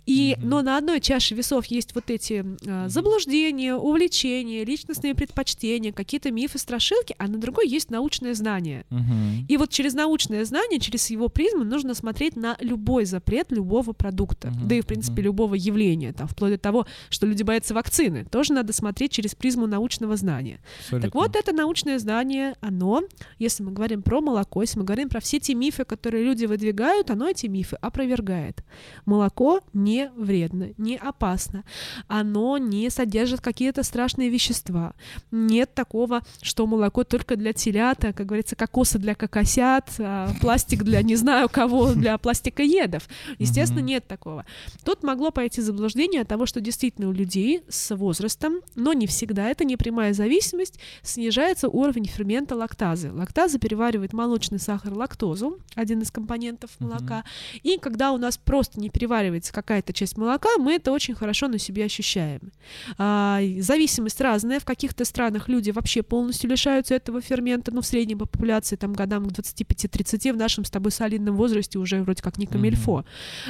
И, но на одной чаше весов есть вот эти а, заблуждения, увлечения, личностные предпочтения, какие-то мифы, страшилки, а на другой есть научное знание. Мгм. И вот через научное знание, через его призму нужно смотреть на любой запрет любого продукта, Мгм, да и, в принципе, мгм. любого явления, там, вплоть до того, что люди боятся вакцины, тоже надо смотреть через призму научного знания. Так Абсолютно. вот, это научное знание, оно, если мы говорим про молоко, если мы говорим про все те мифы, которые люди выдвигают, оно эти мифы опровергает. Молоко не вредно, не опасно, оно не содержит какие-то страшные вещества. Нет такого, что молоко только для телята, как говорится, кокосы для кокосят, а пластик для не знаю кого, для пластикоедов. Естественно, нет такого. Тут могло пойти заблуждение от того, что действительно у людей с возрастом, но не всегда, это не прямая зависимость, снижается уровень фермента лактазы. Лактаза переваривает молочный сахар лактозу, один из компонентов молока. И когда у нас просто не переваривается какая-то часть молока, мы это очень хорошо на себе ощущаем. А, зависимость разная. В каких-то странах люди вообще полностью лишаются этого фермента, ну, в среднем по популяции, там, годам к 25-30, в нашем с тобой солидном возрасте уже вроде как не камильфо.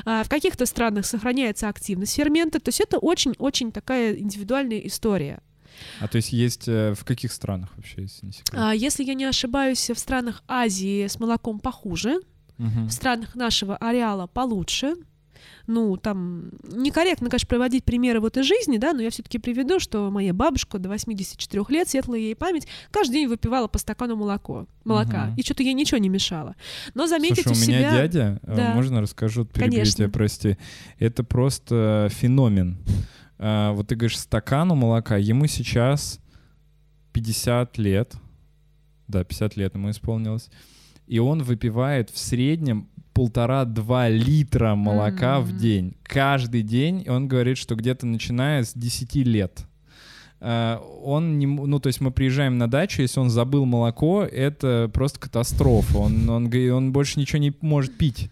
А, в каких-то странах сохраняется активность фермента, то есть это очень-очень такая индивидуальная история. А то есть есть э, в каких странах вообще, если не секрет? А, если я не ошибаюсь, в странах Азии с молоком похуже, Мгм. в странах нашего ареала получше. Ну, там некорректно, конечно, проводить примеры вот из жизни, да, но я все-таки приведу, что моя бабушка до 84 лет, светлая ей память, каждый день выпивала по стакану молоко, молока, Мгм. и что-то ей ничего не мешало. Но заметить Слушай, у у меня себя... дядя, э, Да. можно расскажу, перебью Конечно. тебя, прости, это просто феномен. А, Вот ты говоришь, стакану молока, ему сейчас 50 лет, да, 50 лет ему исполнилось, и он выпивает в среднем полтора-два литра молока в М. день. Каждый день, и он говорит, что где-то начиная с 10 лет. Э, он не, ну то есть мы приезжаем на дачу, если он забыл молоко, это просто катастрофа. Он он он больше ничего не может пить.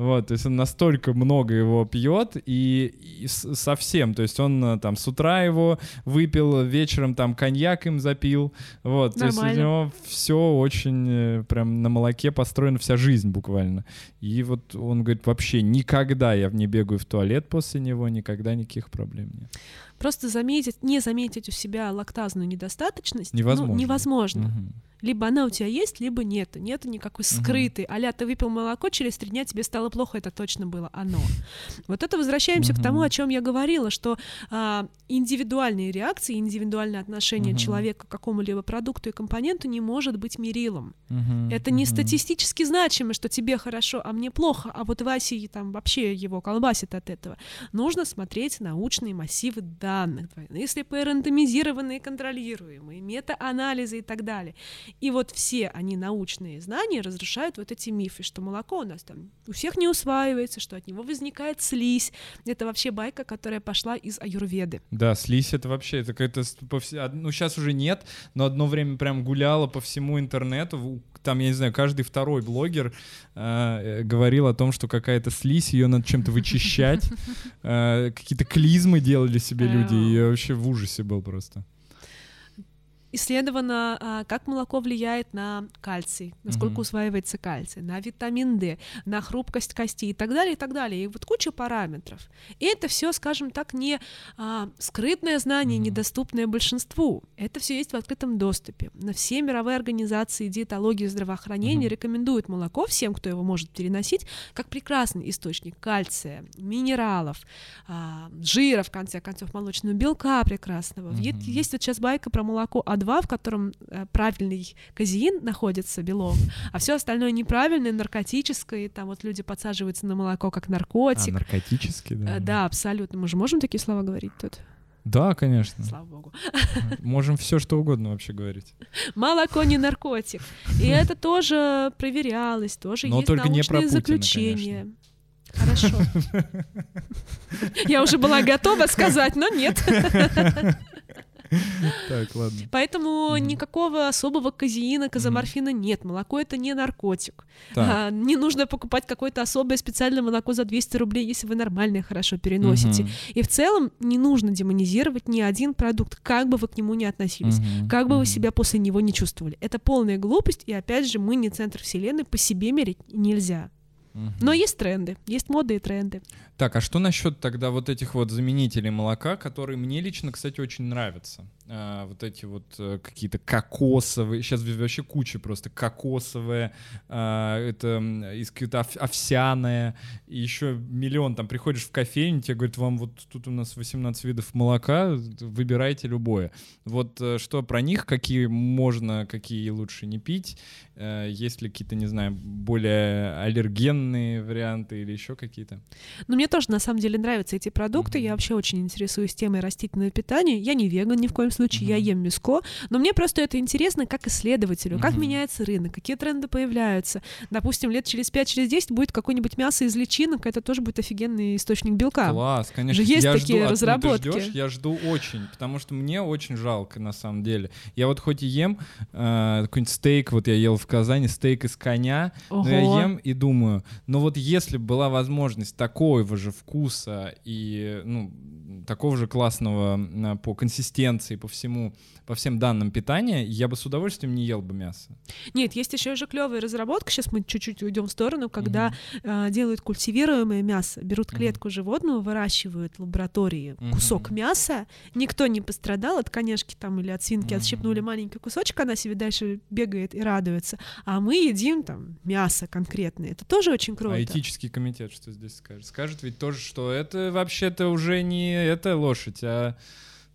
Вот, то есть он настолько много его пьет и, и совсем, то есть он э, там с утра его выпил, вечером там коньяк им запил, вот, то есть у Нормально. него все очень э, прям на молоке построена вся жизнь буквально. И вот он говорит, вообще никогда я не бегаю в туалет после него, никогда никаких проблем нет. Просто заметить, не заметить у себя лактазную недостаточность ну, Невозможно. невозможно. Либо она у тебя есть, либо нет. Нету никакой скрытой. Аля, ты выпил молоко, через три дня тебе стало плохо, это точно было оно. Вот это возвращаемся к тому, о чем я говорила, что а, индивидуальные реакции, индивидуальное отношение Мгм. человека к какому-либо продукту и компоненту не может быть мерилом. Мгм. Это не статистически значимо, что тебе хорошо, а мне плохо, а вот Васе там вообще его колбасит от этого. Нужно смотреть научные массивы данных, если рандомизированные, контролируемые, мета-анализы и так далее. И вот все они научные знания разрушают вот эти мифы, что молоко у нас там у всех не усваивается, что от него возникает слизь. Это вообще байка, которая пошла из аюрведы. Да, слизь это вообще, это какая-то, ну сейчас уже нет, но одно время прям гуляла по всему интернету, там, я не знаю, каждый второй блогер э, э, говорил о том, что какая-то слизь, ее надо чем-то вычищать, Э, какие-то клизмы делали себе люди, и я вообще в ужасе был просто. Исследовано, а, как молоко влияет на кальций, насколько Мгм. усваивается кальций, на витамин D, на хрупкость кости и так далее, и так далее. И вот куча параметров. И это все, скажем так, не а, скрытное знание, Мгм. недоступное большинству. Это все есть в открытом доступе. На все мировые организации диетологии и здравоохранения Мгм. рекомендуют молоко всем, кто его может переносить, как прекрасный источник кальция, минералов, а, жира, в конце концов, молочного белка прекрасного. Е- Мгм. Есть вот сейчас байка про молоко А2, в котором э, правильный казеин находится, белок, а все остальное неправильное, наркотическое, там вот люди подсаживаются на молоко как А, наркотик. наркотический, да? Э, Да, абсолютно. Мы же можем такие слова говорить тут? Да, конечно. Слава богу. Можем все что угодно вообще говорить. Молоко не наркотик. И это тоже проверялось, тоже Но есть только не про научные Путина, заключения. Хорошо. Я уже была готова сказать, но нет. Так, ладно. Поэтому никакого особого казеина, казоморфина нет. Молоко это не наркотик. А, не нужно покупать какое-то особое специальное молоко за 200 рублей, если вы нормальное хорошо переносите. И в целом не нужно демонизировать ни один продукт, как бы вы к нему ни относились. Как бы вы себя после него не чувствовали. Это полная глупость, и опять же, мы не центр вселенной, по себе мерить нельзя. Но есть тренды, есть моды и тренды. Так, а что насчет тогда вот этих вот заменителей молока, которые мне лично, кстати, очень нравятся? А, вот эти вот э, какие-то кокосовые, сейчас вообще куча просто кокосовые, а, это из какие-то ов- овсяное, и еще миллион, там приходишь в кофейню, тебе говорят, вам вот тут у нас 18 видов молока, выбирайте любое. Вот э, что про них, какие можно, какие лучше не пить, Э, есть ли какие-то, не знаю, более аллергенные варианты или еще какие-то? Но мне тоже, на самом деле, нравятся эти продукты. Мгм. Я вообще очень интересуюсь темой растительного питания. Я не веган ни в коем случае, я Мгм. ем мяско. Но мне просто это интересно как исследователю, как Мгм. меняется рынок, какие тренды появляются. Допустим, лет через 5-10 будет какое-нибудь мясо из личинок, это тоже будет офигенный источник белка. Класс, конечно. есть я такие жду, а, ты разработки. ждёшь? я жду очень, потому что мне очень жалко на самом деле. Я вот хоть и ем э, какой-нибудь стейк, вот я ел в Казани стейк из коня, Ого. но я ем и думаю, ну вот если бы была возможность такого же вкуса и ну такого же классного по консистенции, по всему, по всем данным питания, я бы с удовольствием не ел бы мясо. Нет, есть еще же клевая разработка. Сейчас мы чуть-чуть уйдем в сторону, когда э, делают культивируемое мясо, берут клетку животного, выращивают в лаборатории Мгм. кусок мяса, никто не пострадал от коняшки там или от свинки, Мгм. отщипнули маленький кусочек, она себе дальше бегает и радуется, а мы едим там мясо конкретное. Это тоже очень круто. А этический комитет что здесь скажет? Скажет ведь тоже, что это вообще-то уже не эта лошадь, а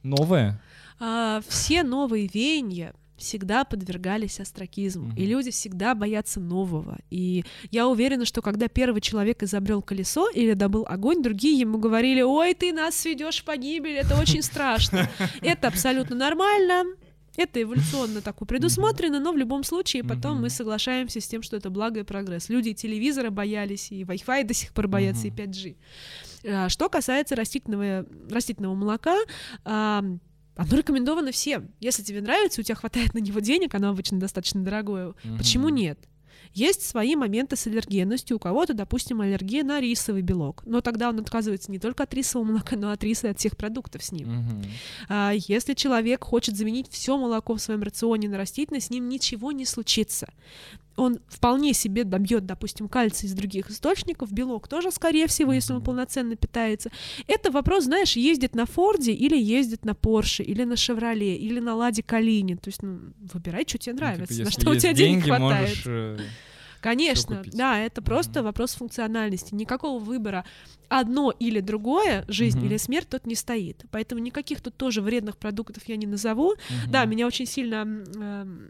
новая. А, все новые веяния всегда подвергались астракизму, Мгм. и люди всегда боятся нового. И я уверена, что когда первый человек изобрел колесо или добыл огонь, другие ему говорили: "Ой, ты нас сведешь в погибель, это очень страшно". Это абсолютно нормально. Это эволюционно так предусмотрено, но в любом случае потом Мгм. мы соглашаемся с тем, что это благо и прогресс. Люди и телевизора боялись, и Wi-Fi до сих пор боятся, Мгм. и 5G. А, Что касается растительного, растительного молока, Оно рекомендовано всем. Если тебе нравится, у тебя хватает на него денег, оно обычно достаточно дорогое. Мгм. Почему нет? Есть свои моменты с аллергенностью. У кого-то, допустим, аллергия на рисовый белок. Но тогда он отказывается не только от рисового молока, но от риса и от всех продуктов с ним. Мгм. А если человек хочет заменить все молоко в своем рационе на растительное, с ним ничего не случится. Он вполне себе добьет, допустим, кальций из других источников, белок тоже, скорее всего, если он полноценно питается. Это вопрос, знаешь, ездит на Форде или ездит на Порше, или на Шевроле, или на Ладе Калине. То есть, ну, выбирай, что тебе Ну, типа, нравится, на что у тебя денег хватает. можешь, э, Конечно, да, это просто Мгм. вопрос функциональности. Никакого выбора одно или другое, жизнь Мгм. или смерть, тут не стоит. Поэтому никаких тут тоже вредных продуктов я не назову. Да, мгм. меня очень сильно эм,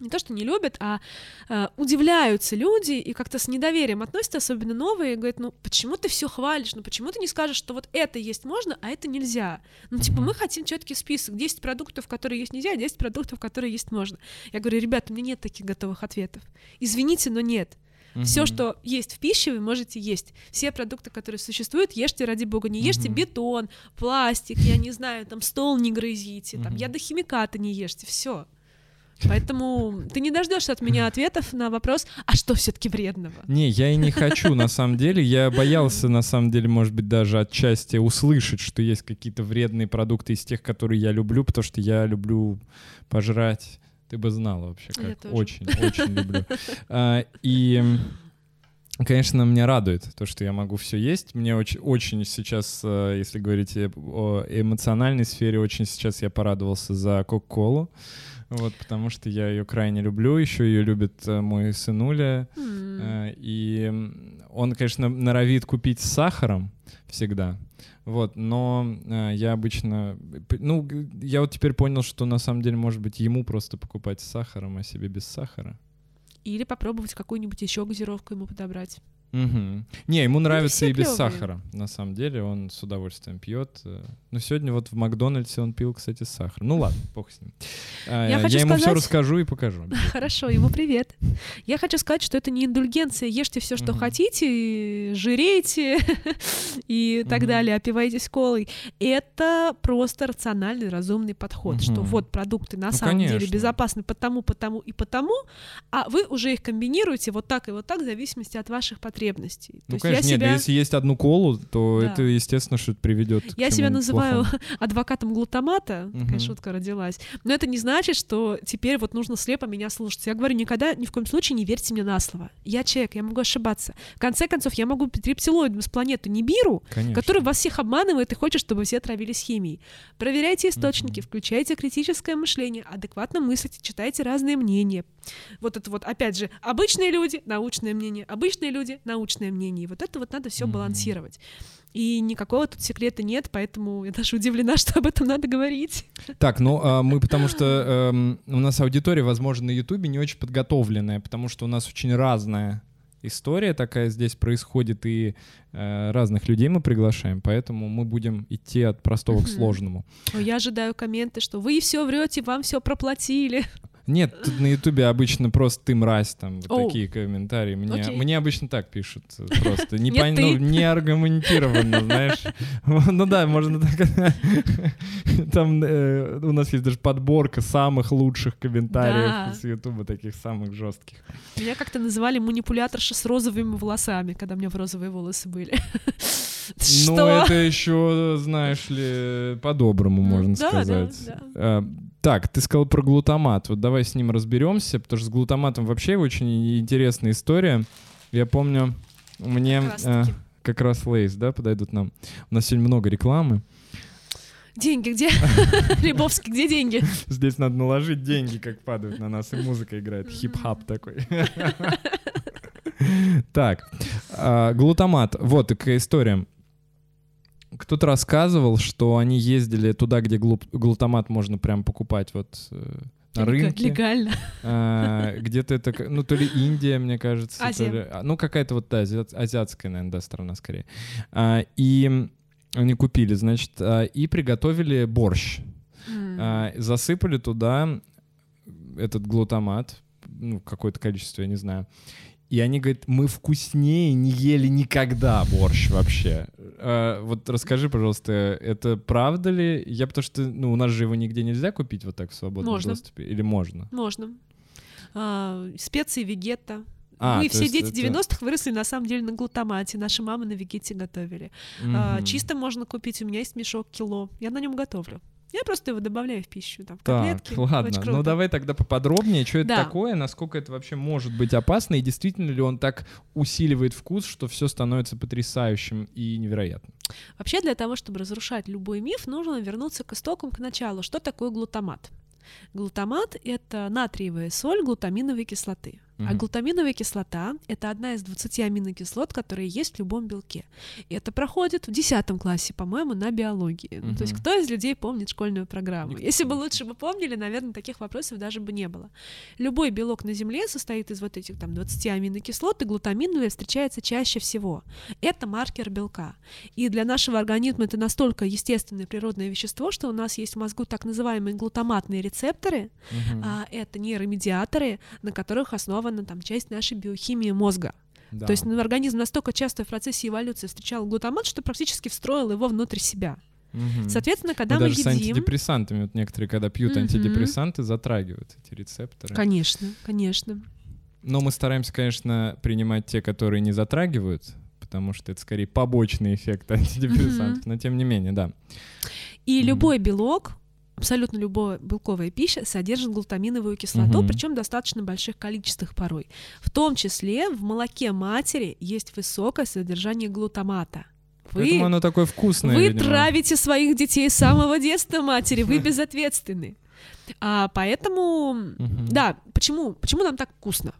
не то, что не любят, а э, удивляются люди и как-то с недоверием относятся, особенно новые, и говорят, ну почему ты все хвалишь, ну почему ты не скажешь, что вот это есть можно, а это нельзя? Ну типа мы хотим четкий список, 10 продуктов, которые есть нельзя, 10 продуктов, которые есть можно. Я говорю, ребята, у меня нет таких готовых ответов. Извините, но нет. Все, Мгм. что есть в пище, вы можете есть. Все продукты, которые существуют, ешьте ради бога. Не ешьте Мгм. бетон, пластик, я не знаю, там стол не грызите, там Мгм. ядохимикаты не ешьте, все. Поэтому ты не дождешься от меня ответов на вопрос, а что все-таки вредного? Не, я и не хочу, на самом деле. Я боялся, на самом деле, может быть, даже отчасти услышать, что есть какие-то вредные продукты из тех, которые я люблю, потому что я люблю пожрать. Ты бы знала вообще, как очень, очень люблю. А, И, конечно, меня радует то, что я могу все есть. Мне очень, очень сейчас, э, если говорить о эмоциональной сфере, очень сейчас я порадовался за Кока-Колу. Вот, потому что я ее крайне люблю. Еще ее любит э, мой сынуля. Э, И он, конечно, норовит купить с сахаром всегда. Вот, но э, я обычно... Ну, я вот теперь понял, что на самом деле, может быть, ему просто покупать с сахаром, а себе без сахара. Или попробовать какую-нибудь еще газировку ему подобрать. Мгм. Не, ему нравится все и без клёвые. сахара. На самом деле, он с удовольствием пьет. Но сегодня вот в Макдональдсе он пил, кстати, с сахаром. Ну ладно, бог с ним. Э, Я хочу ему все сказать- расскажу и покажу. Хорошо, ему привет. Я хочу сказать, что это не индульгенция. Ешьте все, что Мгм. хотите, жирейте и так Мгм. далее, опивайтесь колой. Это просто рациональный, разумный подход, что Мгм. вот продукты на Ну, самом деле конечно. безопасны потому, потому и потому, а вы уже их комбинируете вот так и вот так в зависимости от ваших потребностей. То Ну, есть конечно, нет, себя... если есть одну колу, то Да. это, естественно, что это приведет Я себя называю адвокатом глутамата, такая Мгм. шутка родилась. Но это не значит, что теперь вот нужно слепо меня слушать. Я говорю, никогда, ни в коем случае не верьте мне на слово. Я человек, я могу ошибаться. В конце концов, я могу быть рептилоидом с планеты Нибиру, Конечно. который вас всех обманывает и хочет, чтобы все травились химией. Проверяйте источники, Мгм. включайте критическое мышление, адекватно мыслите, читайте разные мнения. Вот это вот, опять же, обычные люди, научное мнение, обычные люди, научное мнение. И вот это вот надо все балансировать. И никакого тут секрета нет, поэтому я даже удивлена, что об этом надо говорить. Так, ну а, мы потому что эм, у нас аудитория, возможно, на Ютубе не очень подготовленная, потому что у нас очень разная история такая здесь происходит, и э, разных людей мы приглашаем, поэтому мы будем идти от простого к сложному. Но я ожидаю комменты, что вы все врете, вам все проплатили. Нет, тут на Ютубе обычно просто ты мразь, там вот Оу. такие комментарии. Мне, Окей. мне обычно так пишут просто. Не, пон- ну, не аргументированно, знаешь. Ну да, можно так. Там э, у нас есть даже подборка самых лучших комментариев Да. с Ютуба, таких самых жестких. Меня как-то называли манипуляторша с розовыми волосами, когда у меня в розовые волосы были. Ну, это еще, знаешь ли, по-доброму, Ну, можно да, сказать. Так, ты сказал про глутамат. Вот давай с ним разберемся, потому что с глутаматом вообще очень интересная история. Я помню, мне Как раз э, как раз Лейс, да, подойдут нам. У нас сегодня много рекламы. Деньги где? Рябовский, где деньги? Здесь надо наложить деньги, как падают на нас, и музыка играет. Хип-хоп такой. Так, а, глутамат. Вот такая история. Кто-то рассказывал, что они ездили туда, где глу- глутамат можно прям покупать вот э, на рынке. Легально. А, Где-то это, ну, то ли Индия, мне кажется. Азия. ли- а, ну, какая-то вот, да, азиат- азиатская, наверное, да, страна скорее. А, И они купили, значит, а, и приготовили борщ. М. А, Засыпали туда этот глутамат, ну, какое-то количество, я не знаю. И они говорят, мы вкуснее не ели никогда борщ вообще. А, вот расскажи, пожалуйста, это правда ли? Я потому что, ну, у нас же его нигде нельзя купить вот так в свободном Можно. доступе. Или можно? Можно. А, специи вегета. А, Мы все дети это- 90-х выросли на самом деле на глутамате. Наши мамы на вегете готовили. А, Мгм. чисто можно купить. У меня есть мешок кило. Я на нем готовлю. Я просто его добавляю в пищу. Там, в Так, котлетки. ладно. Ну давай тогда поподробнее, что это Да. такое, насколько это вообще может быть опасно, и действительно ли он так усиливает вкус, что все становится потрясающим и невероятным. Вообще для того, чтобы разрушать любой миф, нужно вернуться к истокам, к началу. Что такое глутамат? Глутамат — это натриевая соль глутаминовой кислоты. А глутаминовая кислота — это одна из 20 аминокислот, которые есть в любом белке. И это проходит в 10 классе, по-моему, на биологии. Ну, то есть кто из людей помнит школьную программу? Никто Если бы лучше бы помнили, наверное, таких вопросов даже бы не было. Любой белок на Земле состоит из вот этих там 20 аминокислот, и глутаминовая встречается чаще всего. Это маркер белка. И для нашего организма это настолько естественное природное вещество, что у нас есть в мозгу так называемые глутаматные рецепторы, Мгм. а, это нейромедиаторы, на которых основана там часть нашей биохимии мозга. Да. То есть ну, организм настолько часто в процессе эволюции встречал глутамат, что практически встроил его внутрь себя. Мгм. Соответственно, когда Ну, мы даже с едим... антидепрессантами, вот некоторые, когда пьют Мгм. антидепрессанты, затрагивают эти рецепторы. Конечно, конечно. Но мы стараемся, конечно, принимать те, которые не затрагивают, потому что это скорее побочный эффект антидепрессантов, но тем не менее, да. И Мгм. любой белок, абсолютно любая белковая пища содержит глутаминовую кислоту, Мгм. причем в достаточно больших количествах порой. В том числе в молоке матери есть высокое содержание глутамата. Вы, Поэтому оно такое вкусное, вы видимо. травите своих детей с самого детства, матери, вы безответственны. А, поэтому, Мгм. да, почему, почему нам так вкусно?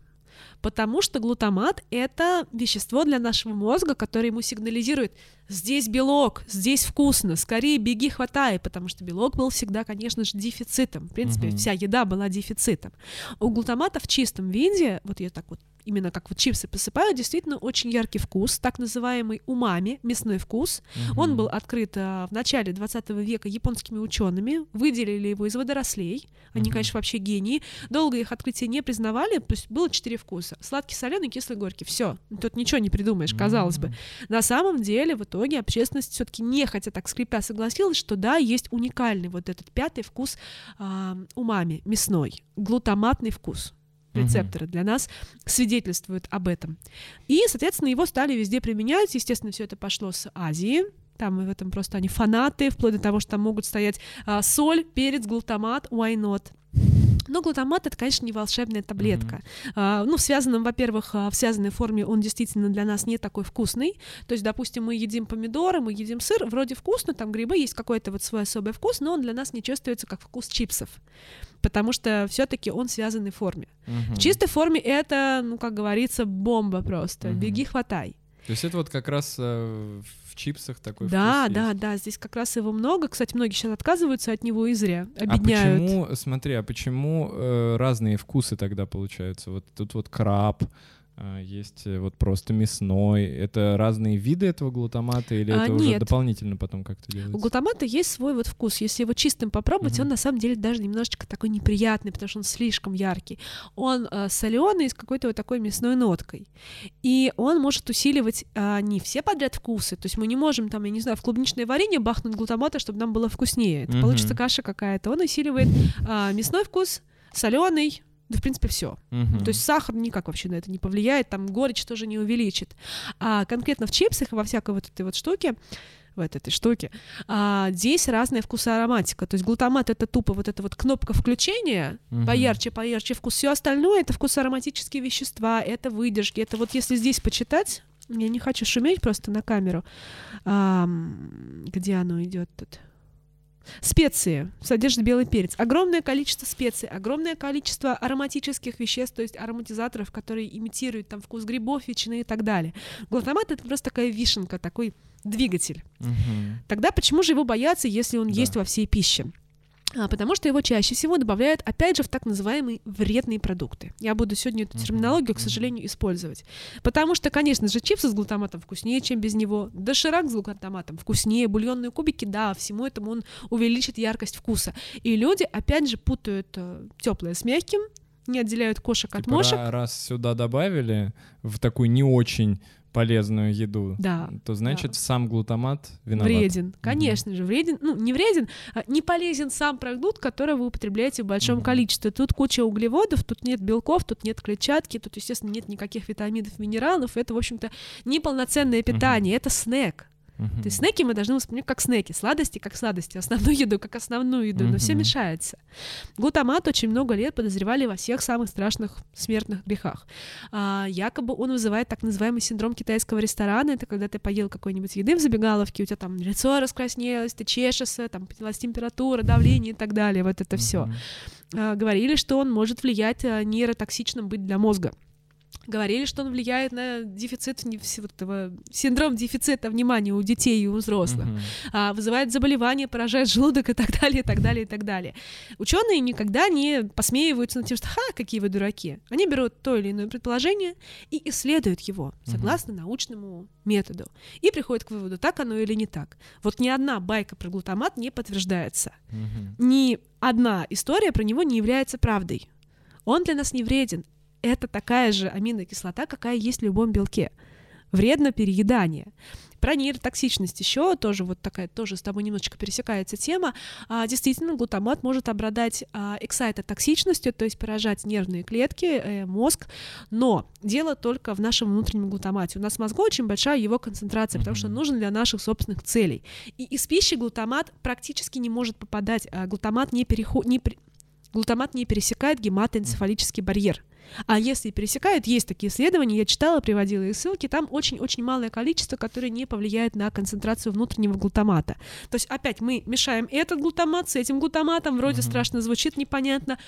Потому что глутамат — это вещество для нашего мозга, которое ему сигнализирует «здесь белок, здесь вкусно, скорее беги, хватай», потому что белок был всегда, конечно же, дефицитом. В принципе, Мгм. вся еда была дефицитом. У глутамата в чистом виде, вот я так вот именно как вот чипсы посыпаю, действительно очень яркий вкус, так называемый умами, мясной вкус. Мгм. Он был открыт а, в начале 20 века японскими учеными, выделили его из водорослей. Они, Мгм. конечно, вообще гении. Долго их открытие не признавали, то есть было четыре вкуса. Сладкий, соленый, кислый, горький. Все. Тут ничего не придумаешь, казалось бы. На самом деле, в итоге общественность все-таки нехотя так скрипя согласилась, что да, есть уникальный вот этот пятый вкус а, умами, мясной, глутаматный вкус. Рецепторы для нас свидетельствуют об этом. И, соответственно, его стали везде применять. Естественно, все это пошло с Азии. Там и в этом просто они фанаты, вплоть до того, что там могут стоять а, соль, перец, глутамат, why not? Но глутамат это, конечно, не волшебная таблетка. А, ну, в связанном, во-первых, а, в связанной форме он действительно для нас не такой вкусный. То есть, допустим, мы едим помидоры, мы едим сыр, вроде вкусно, там грибы, есть какой-то вот свой особый вкус, но он для нас не чувствуется как вкус чипсов. Потому что все-таки он в связанной форме. Мгм. В чистой форме это, ну, как говорится, бомба просто. Мгм. Беги, хватай. То есть это вот как раз э, в чипсах такой да, вкус да, есть. да, здесь как раз его много. Кстати, многие сейчас отказываются от него и зря, А обедняют. почему, смотри, а почему э, разные вкусы тогда получаются? Вот тут вот краб, а, есть э, вот просто мясной. Это разные виды этого глутамата или А, это уже нет. дополнительно потом как-то У делается? глутамата есть свой вот вкус. Если его чистым попробовать, Мгм. он на самом деле даже немножечко такой неприятный, потому что он слишком яркий. Он соленый с какой-то вот такой мясной ноткой. И он может усиливать а, не все подряд вкусы. То есть мы не можем там, я не знаю, в клубничное варенье бахнуть глутамата, чтобы нам было вкуснее. Это Мгм. получится каша какая-то. Он усиливает а, мясной вкус, соленый, да, в принципе, все. Мгм. То есть сахар никак вообще на это не повлияет, там горечь тоже не увеличит. А конкретно в чипсах и во всякой вот этой вот штуке, в этой, штуке, а, здесь разная вкусоароматика. То есть глутамат — это тупо вот эта вот кнопка включения, Мгм. поярче, поярче вкус. Все остальное — это вкусоароматические вещества, это выдержки. Это вот если здесь почитать, я не хочу шуметь просто на камеру, Ам, где оно идет тут? Специи содержит белый перец. Огромное количество специй, огромное количество ароматических веществ, то есть ароматизаторов, которые имитируют там вкус грибов, ветчины и так далее. Глутамат это просто такая вишенка, такой двигатель. Мгм. Тогда почему же его бояться, если он Да. есть во всей пище? А, потому что его чаще всего добавляют, опять же, в так называемые вредные продукты. Я буду сегодня эту терминологию, к сожалению, использовать. Потому что, конечно же, чипсы с глутаматом вкуснее, чем без него. Доширак с глутаматом вкуснее. Бульонные кубики, да, всему этому он увеличит яркость вкуса. И люди, опять же, путают теплое с мягким, не отделяют кошек от Типа мошек. ра- раз сюда добавили в такую не очень полезную еду, Да, то значит да. сам глутамат виноват. Вреден, конечно же, вреден, ну, не вреден, а не полезен сам продукт, который вы употребляете в большом Мгм. количестве. Тут куча углеводов, тут нет белков, тут нет клетчатки, тут, естественно, нет никаких витаминов, минералов. Это, в общем-то, неполноценное питание, это снэк. Мгм. То есть снеки мы должны воспринимать как снеки, сладости как сладости, основную еду как основную еду, но все мешается. Глутамат очень много лет подозревали во всех самых страшных смертных грехах. А, якобы он вызывает так называемый синдром китайского ресторана. Это когда ты поел какой-нибудь еды в забегаловке, у тебя там лицо раскраснелось, ты чешешься, там поднялась температура, давление и так далее. Вот это все. Мгм. говорили, что он может влиять а, нейротоксичным быть для мозга. Говорили, что он влияет на дефицит всего этого синдром дефицита внимания у детей и у взрослых Мгм. а, вызывает заболевания, поражает желудок и так далее, и так далее, и так далее. Ученые никогда не посмеиваются над тем, что «ха, какие вы дураки». Они берут то или иное предположение и исследуют его согласно научному методу. И приходят к выводу, так оно или не так. Вот ни одна байка про глутамат не подтверждается. Мгм. Ни одна история про него не является правдой. Он для нас не вреден. Это такая же аминокислота, какая есть в любом белке. Вредно переедание. Про нейротоксичность еще тоже вот такая тоже с тобой немножечко пересекается тема. А, действительно, глутамат может обладать а, эксайтотоксичностью, то есть поражать нервные клетки, э, мозг, но дело только в нашем внутреннем глутамате. У нас в мозгу очень большая его концентрация, потому что он нужен для наших собственных целей. И из пищи глутамат практически не может попадать. а глутамат не переход... не при- Глутамат не пересекает гематоэнцефалический барьер. А если пересекает, есть такие исследования, я читала, приводила их ссылки, там очень-очень малое количество, которое не повлияет на концентрацию внутреннего глутамата. То есть опять мы мешаем этот глутамат с этим глутаматом, вроде Мгм. страшно звучит, непонятно.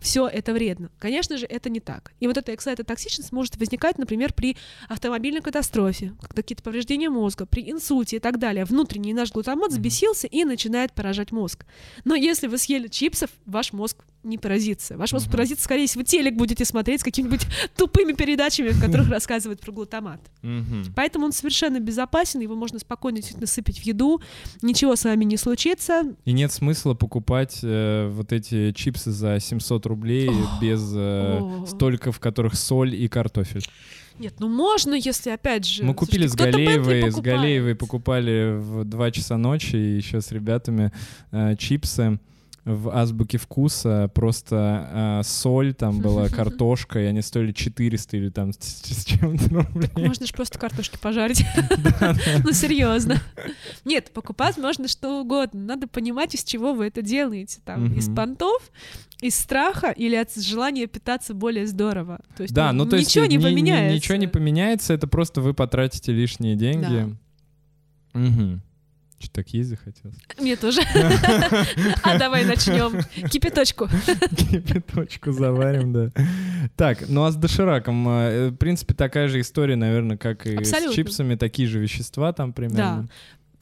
Все это вредно. Конечно же, это не так. И вот эта эксайтотоксичность может возникать, например, при автомобильной катастрофе, когда какие-то повреждения мозга, при инсульте и так далее. Внутренний наш глутамат взбесился и начинает поражать мозг. Но если вы съели чипсов, ваш мозг не поразится. Ваш мозг поразится, скорее, вы телек будете смотреть с какими-нибудь тупыми передачами, в которых рассказывают про глутамат. Поэтому он совершенно безопасен, его можно спокойно действительно сыпать в еду, ничего с вами не случится. И нет смысла покупать э, вот эти чипсы за 700 рублей без э, О. столько, в которых соль и картофель. Нет, ну можно, если опять же... Мы купили с Слушайте, кто-то Галеевой, с покупает. Галеевой покупали в 2 часа ночи и еще с ребятами э, чипсы в азбуке вкуса просто э, соль там была картошка и они стоили 400 или там с, с чем-то рублей Можно же просто картошки пожарить. Ну, серьезно. Нет, покупать можно что угодно. Надо понимать, из чего вы это делаете. Там, из понтов, из страха или от желания питаться более здорово. То есть, да ну то есть ничего не поменяется. ничего не поменяется это просто вы потратите лишние деньги Мгм. Что так есть захотелось Мне тоже. А давай начнем. Кипяточку. Кипяточку заварим, да. Так, ну а с дошираком, э, в принципе, такая же история, наверное, как и с чипсами, такие же вещества там примерно.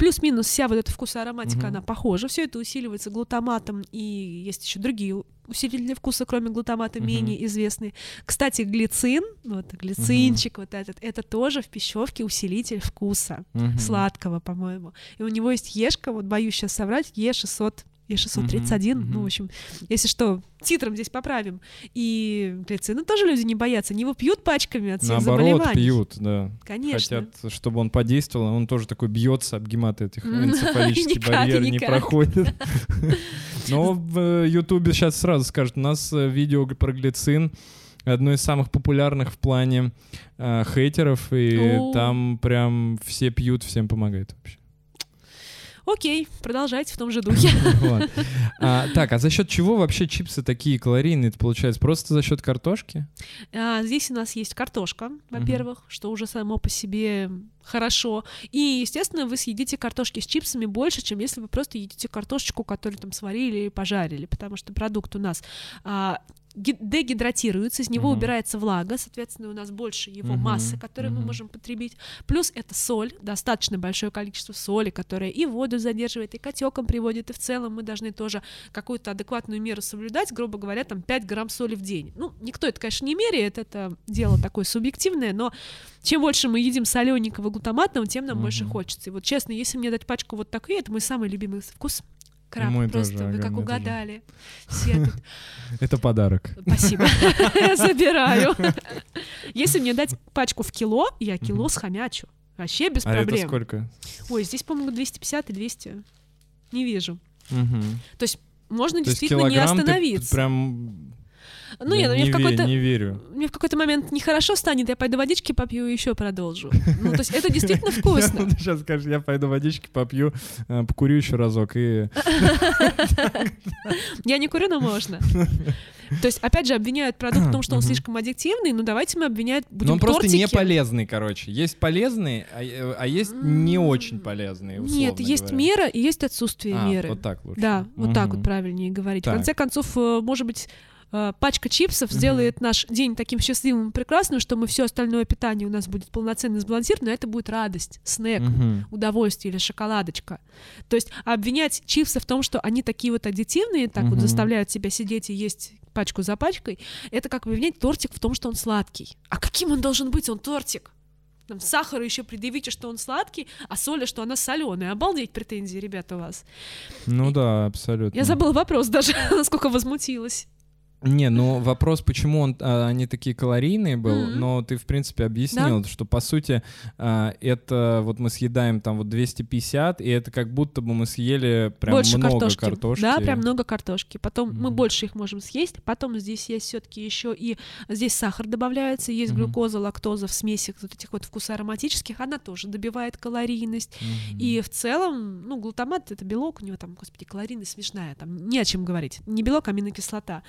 Плюс-минус вся вот эта вкусоароматика, Мгм. она похожа. Все это усиливается глутаматом, и есть еще другие усилители вкуса, кроме глутамата, Мгм. менее известные. Кстати, глицин, вот глицинчик вот этот, это тоже в пищевке усилитель вкуса. Мгм. Сладкого, по-моему. И у него есть ешка, вот боюсь сейчас соврать, Е600 Е631, Мгм, ну, мгм. в общем, если что, титром здесь поправим. И глицина тоже люди не боятся, они его пьют пачками от всех Наоборот, заболеваний. пьют, да. Конечно. Хотят, чтобы он подействовал, он тоже такой бьется об гематы этих никак, барьер не проходит. Но в э, Ютубе сейчас сразу скажут, у нас э, видео про глицин одно из самых популярных в плане э, хейтеров, и О. там прям все пьют, всем помогает вообще. Окей, продолжайте в том же духе. Вот. А, так, а за счет чего вообще чипсы такие калорийные это получается? Просто за счет картошки? А, Здесь у нас есть картошка, во-первых, что уже само по себе хорошо. И, естественно, вы съедите картошки с чипсами больше, чем если вы просто едите картошечку, которую там сварили и пожарили, потому что продукт у нас а, дегидратируется, из него Мгм. убирается влага, соответственно, у нас больше его Мгм, массы, которую мы мгм. можем потребить. Плюс это соль, достаточно большое количество соли, которая и воду задерживает, и к отекам приводит, и в целом мы должны тоже какую-то адекватную меру соблюдать, грубо говоря, там 5 грамм соли в день. Ну, никто это, конечно, не меряет, это дело такое субъективное, но чем больше мы едим солененького глутаматного, тем нам больше Мгм. хочется. И вот честно, если мне дать пачку вот такой, это мой самый любимый вкус. Краб, Мой просто тоже, вы как угадали. Все тут. Это подарок. Спасибо. Я забираю. Если мне дать пачку в кило, я кило схомячу. Вообще без А это проблем. сколько? Ой, здесь, по-моему, 250 и 200. Не вижу. То есть можно То есть действительно не остановиться. прям... Ну, я нет, ну, мне не, в какой-то... не верю. Мне в какой-то момент нехорошо станет, я пойду водички попью и еще продолжу. Ну, то есть это действительно вкусно. Сейчас скажешь, я пойду водички попью, э, покурю еще разок и... Я не курю, но можно. То есть, опять же, обвиняют продукт в том, что он слишком аддиктивный, ну давайте мы обвинять будем Но он просто не тортики. полезный, короче. Есть полезные, а, э, а есть не очень полезные, Нет, есть говоря. мера и есть отсутствие А, меры. вот так лучше. Да, вот так вот правильнее говорить. Так. В конце концов, э, может быть, пачка чипсов Мгм. сделает наш день таким счастливым и прекрасным, что мы все остальное питание у нас будет полноценно сбалансировано, но это будет радость, снэк, Мгм. удовольствие или шоколадочка. То есть обвинять чипсы в том, что они такие вот аддитивные, так вот Мгм. заставляют себя сидеть и есть пачку за пачкой, это как обвинять тортик в том, что он сладкий. А каким он должен быть? Он тортик. Там сахару еще предъявите, что он сладкий, а соли, что она соленая. Обалдеть претензии, ребята, у вас. Ну да, абсолютно. Я забыла вопрос даже, насколько возмутилась. Не, ну вопрос, почему он, а, они такие калорийные был, Мгм. но ты, в принципе, объяснил, что, по сути, а, это вот мы съедаем там вот 250, и это как будто бы мы съели прям больше много картошки. картошки. Да, прям много картошки. Потом мы Мгм. больше их можем съесть. Потом здесь есть все-таки еще и здесь сахар добавляется, есть Мгм. глюкоза, лактоза в смеси вот этих вот вкусоароматических. Она тоже добивает калорийность. Мгм. И в целом, ну, глутамат это белок, у него там, господи, калорийность смешная, там не о чем говорить. Не белок, а аминокислота.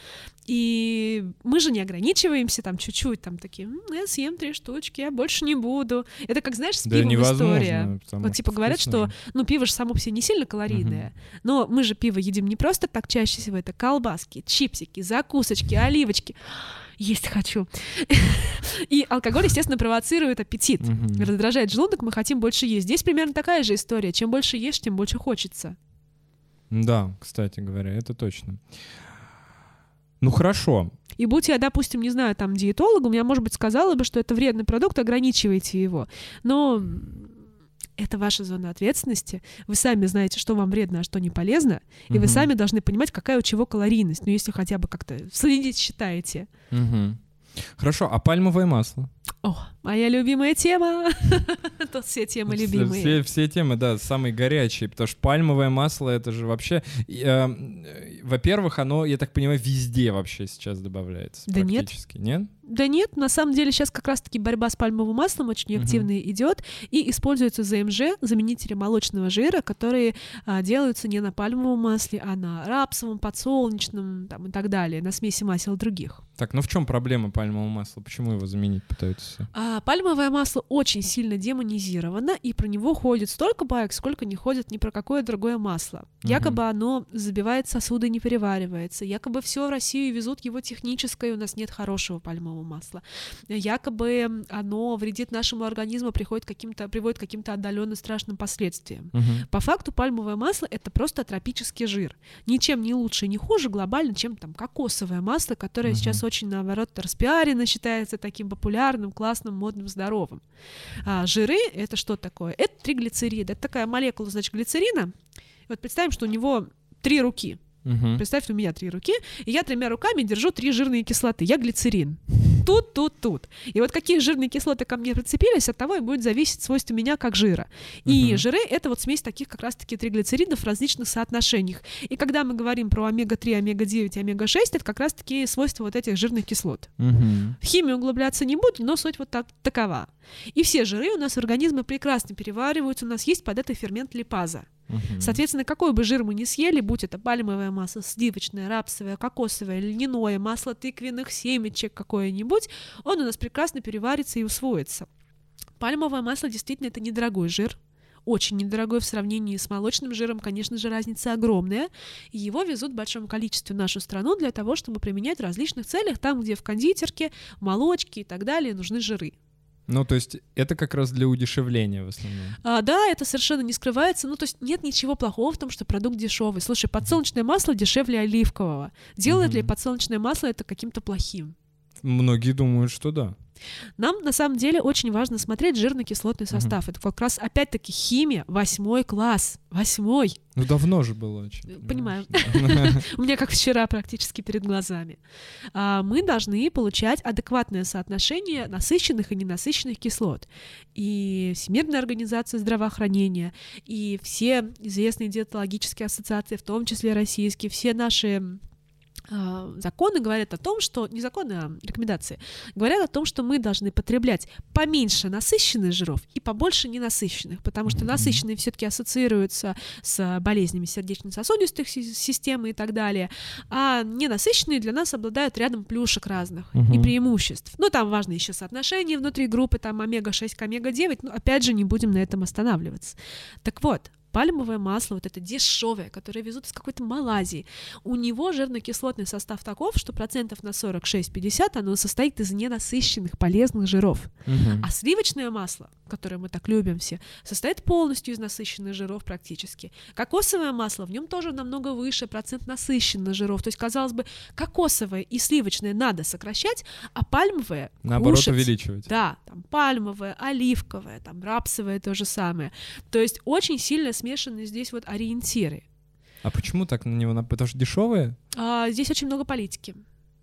И мы же не ограничиваемся там чуть-чуть, там такие, «М, я съем три штучки, я больше не буду. Это как, знаешь, с Да пивом история. Вот типа говорят, вкусно что, ну, пиво же само по себе не сильно калорийное, но мы же пиво едим не просто так, чаще всего это колбаски, чипсики, закусочки, оливочки. Есть хочу. И алкоголь, естественно, провоцирует аппетит. Мгм. Раздражает желудок, мы хотим больше есть. Здесь примерно такая же история. Чем больше ешь, тем больше хочется. Да, кстати говоря, это точно. Ну хорошо. И будь я, допустим, не знаю, там, диетологом, я, может быть, сказала бы, что это вредный продукт, ограничивайте его. Но это ваша зона ответственности. Вы сами знаете, что вам вредно, а что не полезно. И вы сами должны понимать, какая у чего калорийность. Ну, если хотя бы как-то следить, считаете. Мгм. Хорошо, а пальмовое масло? О, моя любимая тема. Тут все темы любимые. Все, все темы, да, самые горячие, потому что пальмовое масло это же вообще, э, э, во-первых, оно, я так понимаю, везде вообще сейчас добавляется. Да нет. практически. нет. Да нет, на самом деле сейчас как раз-таки борьба с пальмовым маслом очень активно идет, и используются ЗМЖ, заменители молочного жира, которые а, делаются не на пальмовом масле, а на рапсовом, подсолнечном там, и так далее, на смеси масел других. Так, ну в чем проблема пальмового масла? Почему его заменить пытаются? Все? А пальмовое масло очень сильно демонизировано, и про него ходит столько баек, сколько не ходит ни про какое другое масло. Якобы оно забивает сосуды, не переваривается. Якобы все в Россию везут его техническое, у нас нет хорошего пальмового масла. Якобы оно вредит нашему организму, приходит каким-то, приводит к каким-то отдаленно страшным последствиям. Мгм. По факту пальмовое масло это просто тропический жир. Ничем не лучше и не хуже глобально, чем там кокосовое масло, которое Мгм. сейчас очень наоборот распиарено, считается таким популярным, классным, модным, здоровым. А жиры это что такое? Это триглицериды. Это такая молекула, значит, глицерина. И вот представим, что у него три руки. Мгм. Представь, у меня три руки, и я тремя руками держу три жирные кислоты. Я глицерин. Тут, тут, тут. И вот какие жирные кислоты ко мне прицепились, от того и будет зависеть свойство меня как жира. И Мгм. жиры — это вот смесь таких как раз-таки триглицеридов в различных соотношениях. И когда мы говорим про омега-3, омега-9 и омега-6, это как раз-таки свойства вот этих жирных кислот. Мгм. В химию углубляться не буду, но суть вот так, такова. И все жиры у нас в организме прекрасно перевариваются, у нас есть под это фермент липаза. Соответственно, какой бы жир мы ни съели, будь это пальмовое масло, сливочное, рапсовое, кокосовое, льняное, масло тыквенных семечек какое-нибудь, он у нас прекрасно переварится и усвоится. Пальмовое масло действительно это недорогой жир, очень недорогой в сравнении с молочным жиром, конечно же, разница огромная. И его везут в большом количестве в нашу страну для того, чтобы применять в различных целях, там, где в кондитерке, молочке и так далее нужны жиры. Ну, то есть это как раз для удешевления в основном. А, да, это совершенно не скрывается. Ну, то есть нет ничего плохого в том, что продукт дешевый. Слушай, подсолнечное масло дешевле оливкового. Делает ли Мгм. подсолнечное масло это каким-то плохим? Многие думают, что да. Нам на самом деле очень важно смотреть жирно-кислотный состав. Это как раз опять-таки химия, восьмой класс, восьмой. Ну давно же было очень. Э, понимаю. У меня как вчера практически перед глазами. А, мы должны получать адекватное соотношение насыщенных и ненасыщенных кислот. И Всемирная организация здравоохранения, и все известные диетологические ассоциации, в том числе российские, все наши законы говорят о том, что не законы, а рекомендации говорят о том, что мы должны потреблять поменьше насыщенных жиров и побольше ненасыщенных, потому что насыщенные все-таки ассоциируются с болезнями сердечно-сосудистых систем и так далее, а ненасыщенные для нас обладают рядом плюшек разных и преимуществ. Ну, там важно еще соотношение внутри группы, там омега-6 к омега-9, но опять же не будем на этом останавливаться. Так вот, пальмовое масло, вот это дешевое, которое везут из какой-то Малайзии, у него жирно-кислотный состав таков, что процентов на 46-50 оно состоит из ненасыщенных полезных жиров. Угу. А сливочное масло, которое мы так любим все, состоит полностью из насыщенных жиров практически. Кокосовое масло, в нем тоже намного выше процент насыщенных жиров. То есть, казалось бы, кокосовое и сливочное надо сокращать, а пальмовое Наоборот, кушать. увеличивать. Да, там пальмовое, оливковое, там рапсовое то же самое. То есть очень сильно смешаны здесь вот ориентиры. А почему так на него? Потому что дешевые? А, здесь очень много политики.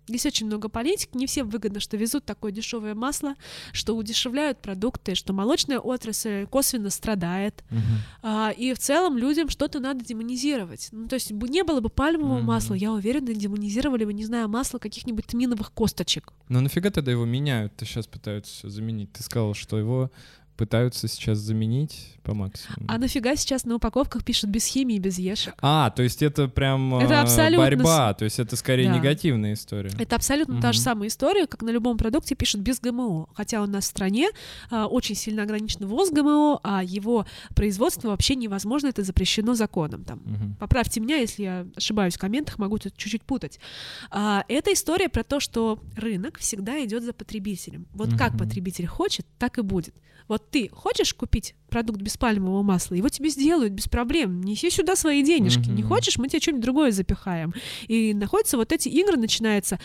Здесь очень много политики, не всем выгодно, что везут такое дешевое масло, что удешевляют продукты, что молочная отрасль косвенно страдает. Uh-huh. А, и в целом людям что-то надо демонизировать. Ну, то есть не было бы пальмового uh-huh. масла, я уверена, демонизировали бы, не знаю, масло каких-нибудь тминовых косточек. Но нафига тогда его меняют? Ты сейчас пытаются заменить. Ты сказал, что его пытаются сейчас заменить по максимуму. А нафига сейчас на упаковках пишут без химии, без ешек? А, то есть это прям это э, абсолютно... борьба, то есть это скорее да. негативная история. Это абсолютно угу. та же самая история, как на любом продукте пишут без ГМО, хотя у нас в стране а, очень сильно ограничен ввоз ГМО, а его производство вообще невозможно, это запрещено законом. Там. Угу. Поправьте меня, если я ошибаюсь в комментах, могу тут чуть-чуть путать. А, это история про то, что рынок всегда идет за потребителем. Вот угу. как потребитель хочет, так и будет. Вот ты хочешь купить продукт без пальмового масла, его тебе сделают без проблем. Неси сюда свои денежки. Mm-hmm. Не хочешь, мы тебе что-нибудь другое запихаем. И находятся вот эти игры, начинается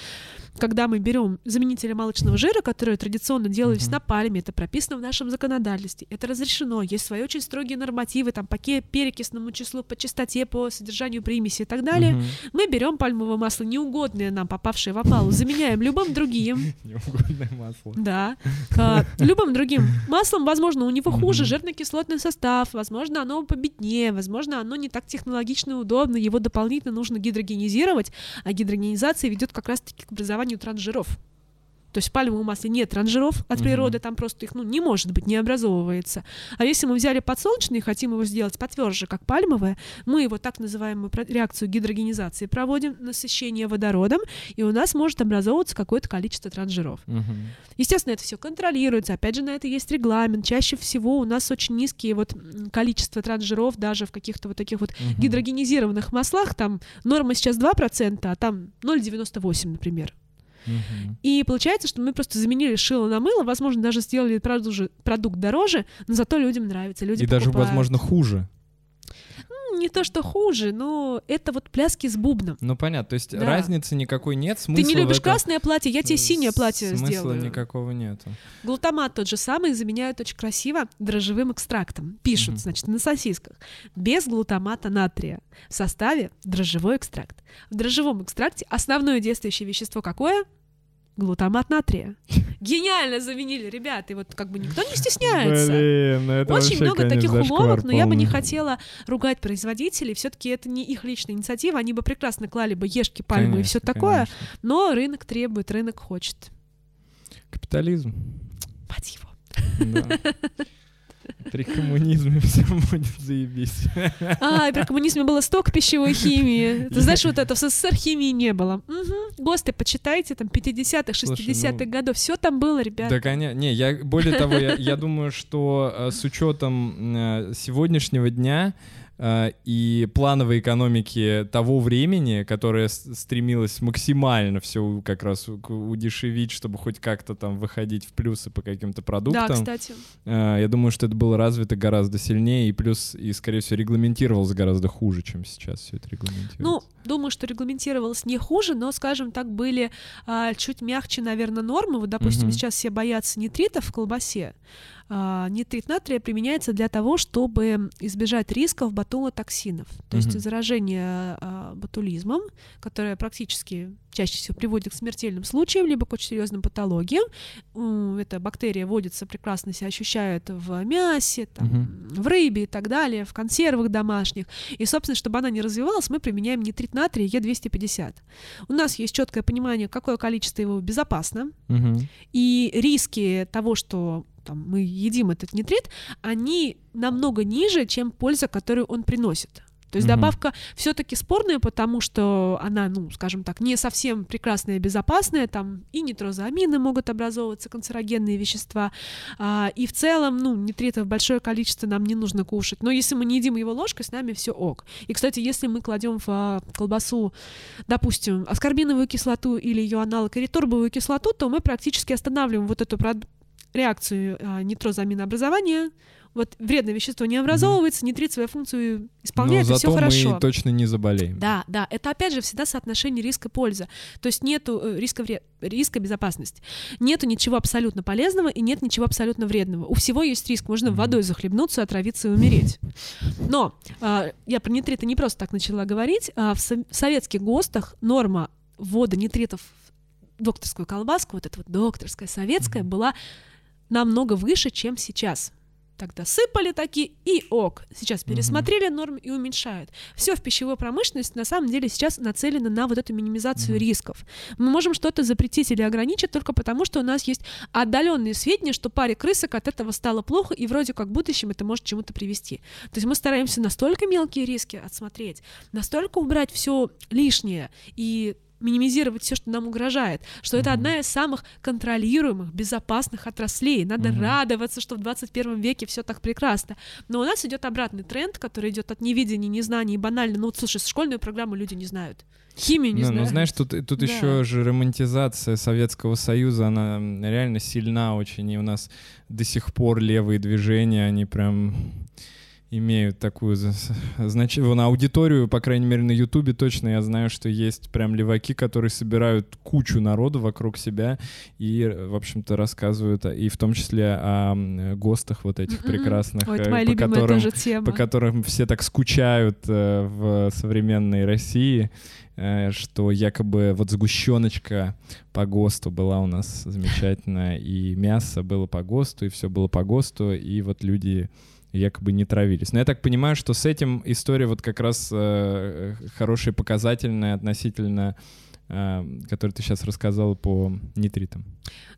когда мы берем заменители молочного жира, которые традиционно делались mm-hmm. на пальме, это прописано в нашем законодательстве, это разрешено, есть свои очень строгие нормативы, там по перекисному числу, по частоте, по содержанию примеси и так далее, mm-hmm. мы берем пальмовое масло, неугодное нам, попавшее в опалу, заменяем любым другим. Неугодное масло. Да. А, любым другим маслом, возможно, у него хуже жирно-кислотный состав, возможно, оно победнее, возможно, оно не так технологично и удобно, его дополнительно нужно гидрогенизировать, а гидрогенизация ведет как раз-таки к образованию трансжиров. То есть в пальмовом масле нет трансжиров от природы, там просто их ну, не может быть, не образовывается. А если мы взяли подсолнечный и хотим его сделать потверже, как пальмовое, мы его так называемую реакцию гидрогенизации проводим, насыщение водородом, и у нас может образовываться какое-то количество трансжиров. Угу. Естественно, это все контролируется, опять же, на это есть регламент. Чаще всего у нас очень низкие вот количество трансжиров даже в каких-то вот таких вот угу. гидрогенизированных маслах, там норма сейчас 2%, а там 0,98, например. И получается, что мы просто заменили шило на мыло, возможно, даже сделали продукт дороже, но зато людям нравится. Люди И покупают. даже, возможно, хуже не то, что хуже, но это вот пляски с бубном. Ну понятно, то есть да. разницы никакой нет, смысла Ты не любишь этом... красное платье, я тебе синее платье смысла сделаю. Смысла никакого нету. Глутамат тот же самый заменяют очень красиво дрожжевым экстрактом. Пишут, угу. значит, на сосисках. Без глутамата натрия. В составе дрожжевой экстракт. В дрожжевом экстракте основное действующее вещество какое? Глутамат натрия. Гениально заменили, ребята, и вот как бы никто не стесняется. Блин, ну это Очень много конечно, таких уловок, но я бы не хотела ругать производителей, все-таки это не их личная инициатива, они бы прекрасно клали бы ешки, пальмы конечно, и все такое, но рынок требует, рынок хочет. Капитализм. Мать его. Да. При коммунизме все будет заебись. А, при коммунизме было столько пищевой химии. Ты знаешь, вот это в СССР химии не было. Угу. ГОСТы почитайте, там, 50-х, 60-х ну, годов, все там было, ребят. Да, конечно. Не, я, более того, я, я думаю, что э, с учетом э, сегодняшнего дня и плановой экономики того времени, которая стремилась максимально все как раз удешевить, чтобы хоть как-то там выходить в плюсы по каким-то Да, продуктам. кстати. Э, Я думаю, что это было развито гораздо сильнее, и плюс, и, скорее всего, регламентировалось гораздо хуже, чем сейчас все это регламентируется. Ну, думаю, что регламентировалось не хуже, но, скажем так, были а, чуть мягче, наверное, нормы. Вот, допустим, Мгм. сейчас все боятся нитритов в колбасе. А, нитрит натрия применяется для того, чтобы избежать рисков ботулотоксинов, то есть Мгм. заражения а, ботулизмом, которое практически чаще всего приводит к смертельным случаям, либо к очень серьезным патологиям. Эта бактерия водится, прекрасно себя ощущает в мясе, там, Мгм. в рыбе и так далее, в консервах домашних. И, собственно, чтобы она не развивалась, мы применяем нитрит натрия Е250. У нас есть четкое понимание, какое количество его безопасно, Мгм. и риски того, что там, мы едим этот нитрит, они намного ниже, чем польза, которую он приносит. То есть Мгм. добавка все-таки спорная, потому что она, ну, скажем так, не совсем прекрасная и безопасная. Там и нитрозамины могут образовываться, канцерогенные вещества. А, и в целом, ну, нитритов большое количество нам не нужно кушать. Но если мы не едим его ложкой, с нами все ок. И, кстати, если мы кладем в а, колбасу, допустим, аскорбиновую кислоту или ее аналог эриторбовую кислоту, то мы практически останавливаем вот эту реакцию а, нитрозаминообразования. Вот вредное вещество не образовывается, нитрит свою функцию Но исполняет, и зато все хорошо. мы точно не заболеем. Да, да, это опять же всегда соотношение риска пользы. То есть нету э, риска, вред, риска безопасности. Нету ничего абсолютно полезного и нет ничего абсолютно вредного. У всего есть риск. Можно водой захлебнуться, отравиться и умереть. Но а, я про нитриты не просто так начала говорить. А в, со- в советских ГОСТах норма ввода нитритов в докторскую колбаску, вот эта вот докторская советская, была намного выше, чем сейчас. Тогда сыпали такие и ок. Сейчас пересмотрели нормы и уменьшают. Все в пищевой промышленности на самом деле сейчас нацелено на вот эту минимизацию рисков. Мы можем что-то запретить или ограничить только потому, что у нас есть отдаленные сведения, что паре крысок от этого стало плохо, и вроде как в будущем это может к чему-то привести. То есть мы стараемся настолько мелкие риски отсмотреть, настолько убрать все лишнее и минимизировать все, что нам угрожает, что это одна из самых контролируемых, безопасных отраслей. Надо радоваться, что в 21 веке все так прекрасно. Но у нас идет обратный тренд, который идет от невидения, незнаний, банально. Ну вот слушай, школьную программу люди не знают. Химию не Ну, знают. ну, знаешь, тут, тут Да. еще же романтизация Советского Союза, она реально сильна очень, и у нас до сих пор левые движения, они прям имеют такую значит на аудиторию, по крайней мере на Ютубе точно я знаю, что есть прям леваки, которые собирают кучу народу вокруг себя и, в общем-то, рассказывают, и в том числе о ГОСТах вот этих прекрасных, Ой, э, по которым по которым все так скучают э, в современной России, э, что якобы вот сгущеночка по ГОСТу была у нас замечательная, и мясо было по ГОСТу, и все было по ГОСТу, и вот люди якобы не травились. Но я так понимаю, что с этим история вот как раз э, хорошая, показательная относительно, э, которую ты сейчас рассказала по нитритам.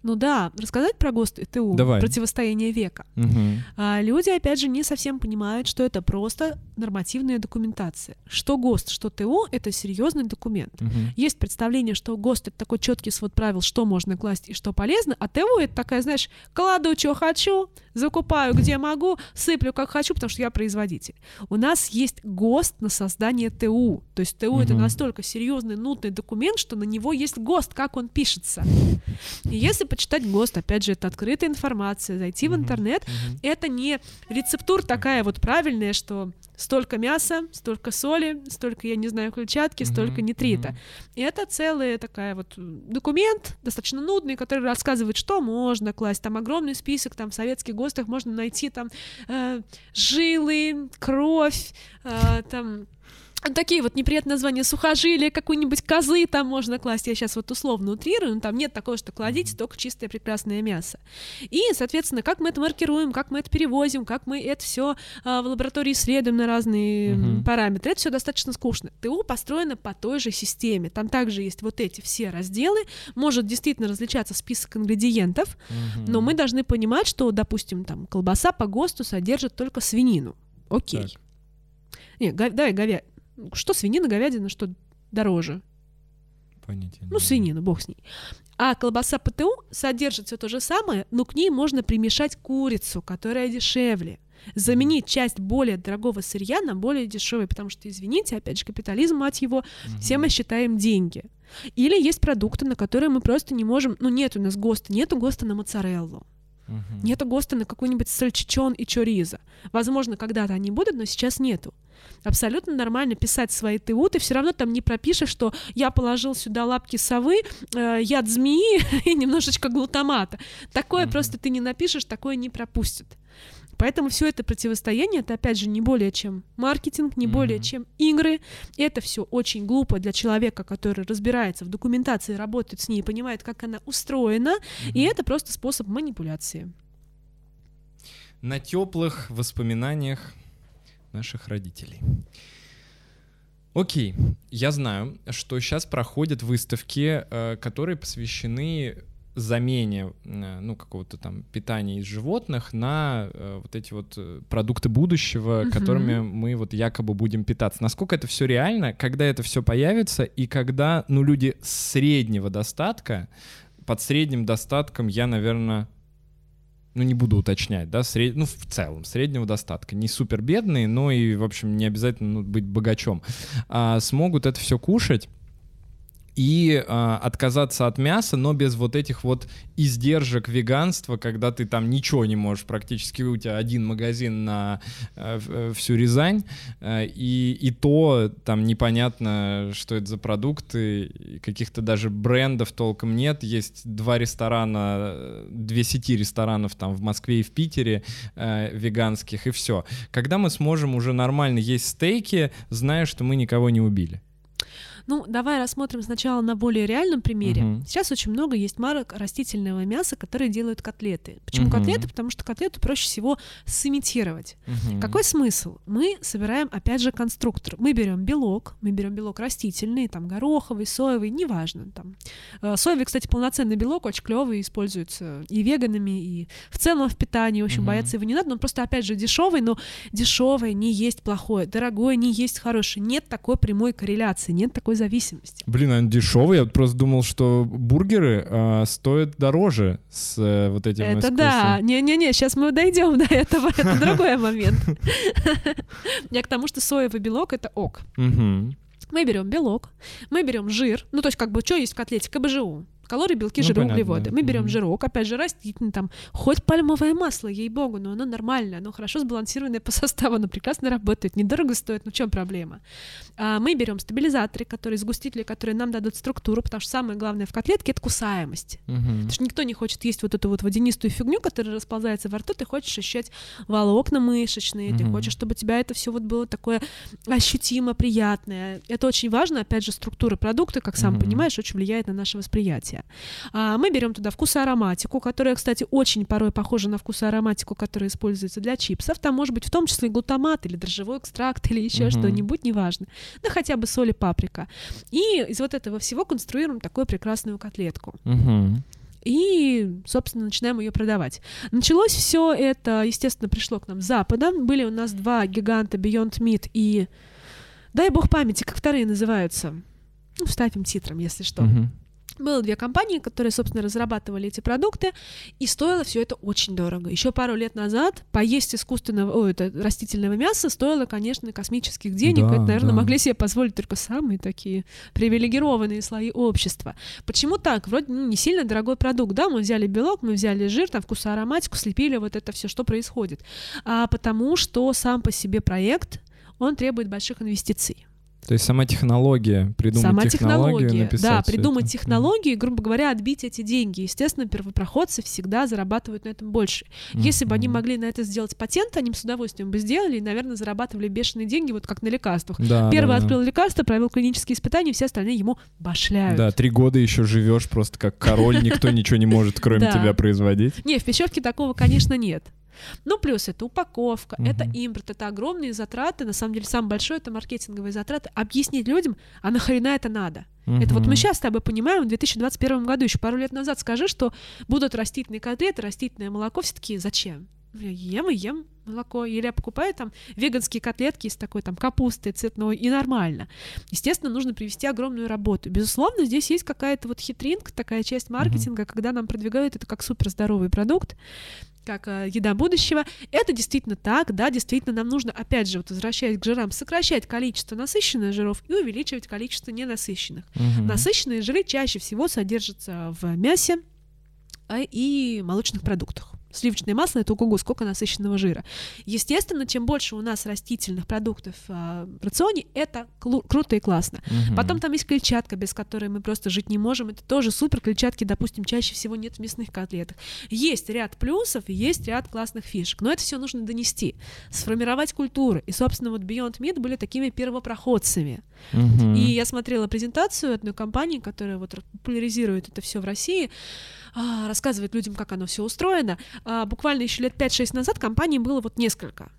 Ну да, рассказать про ГОСТ и ТУ, Давай. противостояние века. Мгм. А люди, опять же, не совсем понимают, что это просто нормативная документация. Что ГОСТ, что ТУ — это серьезный документ. Мгм. Есть представление, что ГОСТ — это такой четкий свод правил, что можно класть и что полезно, а ТУ — это такая, знаешь, кладу, что хочу, закупаю где могу, сыплю как хочу, потому что я производитель. У нас есть ГОСТ на создание ТУ. То есть ТУ угу. это настолько серьезный, нудный документ, что на него есть ГОСТ, как он пишется. И если почитать ГОСТ, опять же, это открытая информация, зайти угу. в интернет, угу. это не рецептур такая вот правильная, что столько мяса, столько соли, столько, я не знаю, клетчатки, столько нитрита. И это целый такая вот документ, достаточно нудный, который рассказывает, что можно класть. Там огромный список, там советский ГОСТ 90-х можно найти там э, жилы, кровь, э, там такие вот неприятные названия сухожилия, какой-нибудь козы там можно класть. Я сейчас вот условно утрирую, но там нет такого, что кладите только чистое прекрасное мясо. И, соответственно, как мы это маркируем, как мы это перевозим, как мы это все в лаборатории исследуем на разные Мгм. параметры, это все достаточно скучно. ТУ построено по той же системе. Там также есть вот эти все разделы. Может действительно различаться список ингредиентов, но Мгм. мы должны понимать, что, допустим, там колбаса по ГОСТу содержит только свинину. Окей. Так. Не, га- давай говя... Что свинина, говядина, что дороже? Понятия. Ну, свинина, бог с ней. А колбаса ПТУ содержит все то же самое, но к ней можно примешать курицу, которая дешевле. Заменить часть более дорогого сырья на более дешевый, потому что, извините, опять же, капитализм, мать его, все мы считаем деньги. Или есть продукты, на которые мы просто не можем, ну нет у нас ГОСТа, нету ГОСТа на моцареллу, Мгм. нету ГОСТа на какой-нибудь сальчичон и чоризо. Возможно, когда-то они будут, но сейчас нету. Абсолютно нормально писать свои ТУ, ты все равно там не пропишешь, что я положил сюда лапки совы, э, яд змеи и немножечко глутамата. Такое Мгм. просто ты не напишешь, такое не пропустят. Поэтому все это противостояние, это опять же не более чем маркетинг, не более Мгм. чем игры. Это все очень глупо для человека, который разбирается в документации, работает с ней, понимает, как она устроена. И Мгм. это просто способ манипуляции. На теплых воспоминаниях наших родителей. Окей, я знаю, что сейчас проходят выставки, э, которые посвящены замене э, ну какого-то там питания из животных на э, вот эти вот продукты будущего, Мгм. которыми мы вот якобы будем питаться. Насколько это все реально, когда это все появится и когда ну люди среднего достатка под средним достатком я, наверное, ну не буду уточнять, да, сред... ну в целом среднего достатка, не супер бедные, но и в общем не обязательно ну, быть богачом, а, смогут это все кушать и а, отказаться от мяса, но без вот этих вот издержек веганства, когда ты там ничего не можешь, практически у тебя один магазин на э, э, всю Рязань, э, и, и то там непонятно, что это за продукты, каких-то даже брендов толком нет, есть два ресторана, э, две сети ресторанов там в Москве и в Питере э, веганских, и все. Когда мы сможем уже нормально есть стейки, зная, что мы никого не убили? Ну, давай рассмотрим сначала на более реальном примере. Мгм. Сейчас очень много есть марок растительного мяса, которые делают котлеты. Почему Мгм. котлеты? Потому что котлету проще всего сымитировать. Мгм. Какой смысл? Мы собираем, опять же, конструктор. Мы берем белок, мы берем белок растительный, там гороховый, соевый, неважно. Там. Э, Соевый, кстати, полноценный белок, очень клевый, используется и веганами, и в целом в питании. В общем, Мгм. бояться его не надо. Он просто, опять же, дешевый, но дешевое не есть плохое, дорогое не есть хорошее. Нет такой прямой корреляции, нет такой зависимости. Блин, он дешевый. Я просто думал, что бургеры а, стоят дороже с э, вот этим. Это искусством. да. Не-не-не, сейчас мы дойдем до этого. Это другой момент. Я к тому, что соевый белок это ок. Мы берем белок, мы берем жир, ну то есть как бы что есть в котлете, КБЖУ, калории, белки, Ну, жиры, понятно, углеводы. Мы берем жирок, опять же растительный, там, хоть пальмовое масло, ей-богу, но оно нормальное, оно хорошо сбалансированное по составу, оно прекрасно работает, недорого стоит, ну в чем проблема? А, мы берем стабилизаторы, которые, сгустители, которые нам дадут структуру, потому что самое главное в котлетке — это кусаемость. Мгм. Потому что никто не хочет есть вот эту вот водянистую фигню, которая расползается во рту. Ты хочешь ощущать волокна мышечные, ты Мгм. хочешь, чтобы у тебя это все вот было такое ощутимо приятное. Это очень важно. Опять же, структура продукта, как сам Мгм. понимаешь, очень влияет на наше восприятие. А мы берем туда вкус и ароматику, которая, кстати, очень порой похожа на вкус и ароматику, которая используется для чипсов. Там может быть в том числе и глутамат или дрожжевой экстракт или еще Мгм. что-нибудь, неважно. Ну, хотя бы соль и паприка. И из вот этого всего конструируем такую прекрасную котлетку. Мгм. И, собственно, начинаем ее продавать. Началось все это, естественно, пришло к нам с Запада. Были у нас два гиганта Beyond Meat и, дай бог памяти, как вторые называются. Ну, вставим титром, если что. Мгм. Было две компании, которые, собственно, разрабатывали эти продукты, и стоило все это очень дорого. Еще пару лет назад поесть искусственного, о, это растительного мяса стоило, конечно, космических денег. Да, это, наверное, да. могли себе позволить только самые такие привилегированные слои общества. Почему так? Вроде ну, не сильно дорогой продукт, да? Мы взяли белок, мы взяли жир, там вкус ароматику, слепили вот это все, что происходит. А потому что сам по себе проект он требует больших инвестиций. То есть сама технология, придумать Сама технологию, технология, написать да, придумать это. технологии, грубо говоря, отбить эти деньги. Естественно, первопроходцы всегда зарабатывают на этом больше. Если бы они могли на это сделать патент, они бы с удовольствием бы сделали и, наверное, зарабатывали бешеные деньги, вот как на лекарствах. Да, Первый да, да. открыл лекарство, провел клинические испытания, все остальные ему башляют. Да, три года еще живешь просто как король, никто ничего не может, кроме Да. тебя, производить. Не, в пищевке такого, конечно, нет. Ну, плюс это упаковка, это Мгм. импорт, это огромные затраты. На самом деле, самое большое — это маркетинговые затраты. Объяснить людям, а нахрена это надо? Это вот мы сейчас с тобой понимаем, в 2021 году, еще пару лет назад скажи, что будут растительные котлеты, растительное молоко, все таки зачем? Я ем и ем молоко. Или я покупаю там веганские котлетки из такой там капусты цветной, и нормально. Естественно, нужно привести огромную работу. Безусловно, здесь есть какая-то вот хитринка, такая часть маркетинга, mm-hmm. когда нам продвигают это как супер здоровый продукт, как э, еда будущего. Это действительно так, да, действительно нам нужно, опять же, вот возвращаясь к жирам, сокращать количество насыщенных жиров и увеличивать количество ненасыщенных. Mm-hmm. Насыщенные жиры чаще всего содержатся в мясе а, и молочных продуктах сливочное масло это ого сколько насыщенного жира. Естественно, чем больше у нас растительных продуктов э, в рационе, это клу- круто и классно. Угу. Потом там есть клетчатка, без которой мы просто жить не можем. Это тоже супер. Клетчатки, допустим, чаще всего нет в мясных котлетах. Есть ряд плюсов и есть ряд классных фишек. Но это все нужно донести, сформировать культуру. И, собственно, вот Beyond Meat были такими первопроходцами. Угу. И я смотрела презентацию одной компании, которая вот популяризирует это все в России. А, рассказывает людям, как оно все устроено. А, буквально еще лет 5-6 назад компаний было вот несколько.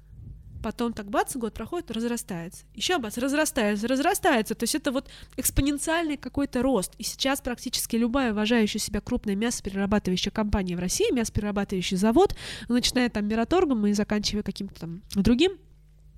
Потом так бац, год проходит, разрастается. Еще бац, разрастается, разрастается. То есть это вот экспоненциальный какой-то рост. И сейчас практически любая уважающая себя крупная мясоперерабатывающая компания в России, мясоперерабатывающий завод, начиная там Мираторгом и заканчивая каким-то там другим,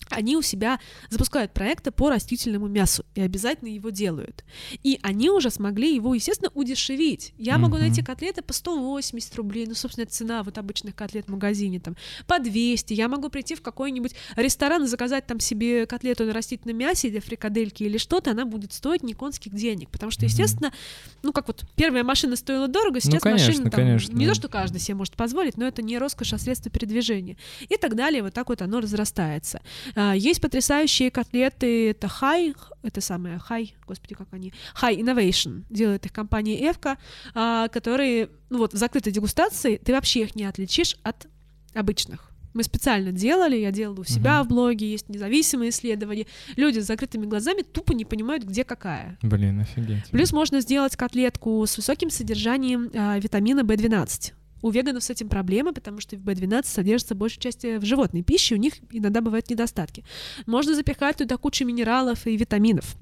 они у себя запускают проекты по растительному мясу и обязательно его делают. И они уже смогли его, естественно, удешевить. Я mm-hmm. могу найти котлеты по 180 рублей, ну, собственно, цена вот обычных котлет в магазине там по 200. Я могу прийти в какой-нибудь ресторан и заказать там себе котлету на растительном мясе или фрикадельки или что-то, она будет стоить не конских денег, потому что, естественно, mm-hmm. ну, как вот первая машина стоила дорого, ну, сейчас ну, конечно, машина там, конечно. не то, что каждый себе может позволить, но это не роскошь, а средство передвижения. И так далее, вот так вот оно разрастается. А, есть потрясающие котлеты, это High, это самое High, господи, как они, High Innovation, делает их компания Эвка, а, которые, ну вот, в закрытой дегустации ты вообще их не отличишь от обычных. Мы специально делали, я делала у себя угу. в блоге, есть независимые исследования. Люди с закрытыми глазами тупо не понимают, где какая. Блин, офигеть. Плюс можно сделать котлетку с высоким содержанием а, витамина В12. У веганов с этим проблемы, потому что в B12 содержится большая часть в животной пище, у них иногда бывают недостатки. Можно запихать туда кучу минералов и витаминов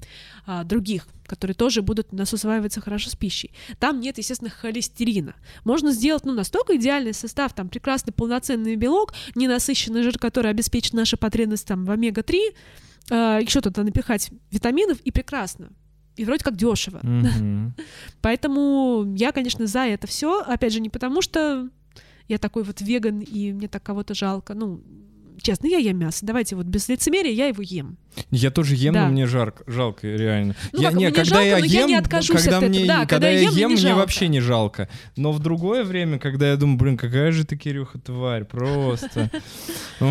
а, других, которые тоже будут у нас усваиваться хорошо с пищей. Там нет, естественно, холестерина. Можно сделать, ну, настолько идеальный состав, там, прекрасный полноценный белок, ненасыщенный жир, который обеспечит наши потребности там в омега-3, а, еще туда напихать витаминов, и прекрасно и вроде как дешево. Mm-hmm. Поэтому я, конечно, за это все. Опять же, не потому что я такой вот веган, и мне так кого-то жалко. Ну, честно, я ем мясо. Давайте вот без лицемерия я его ем. Я тоже ем, да. но мне жарко, жалко, реально. Ну, я, как, не, когда жалко, я ем, я не откажусь когда от мне, этого. Да, когда, когда я ем, ем мне, мне вообще не жалко. Но в другое время, когда я думаю, блин, какая же ты, Кирюха, тварь, просто.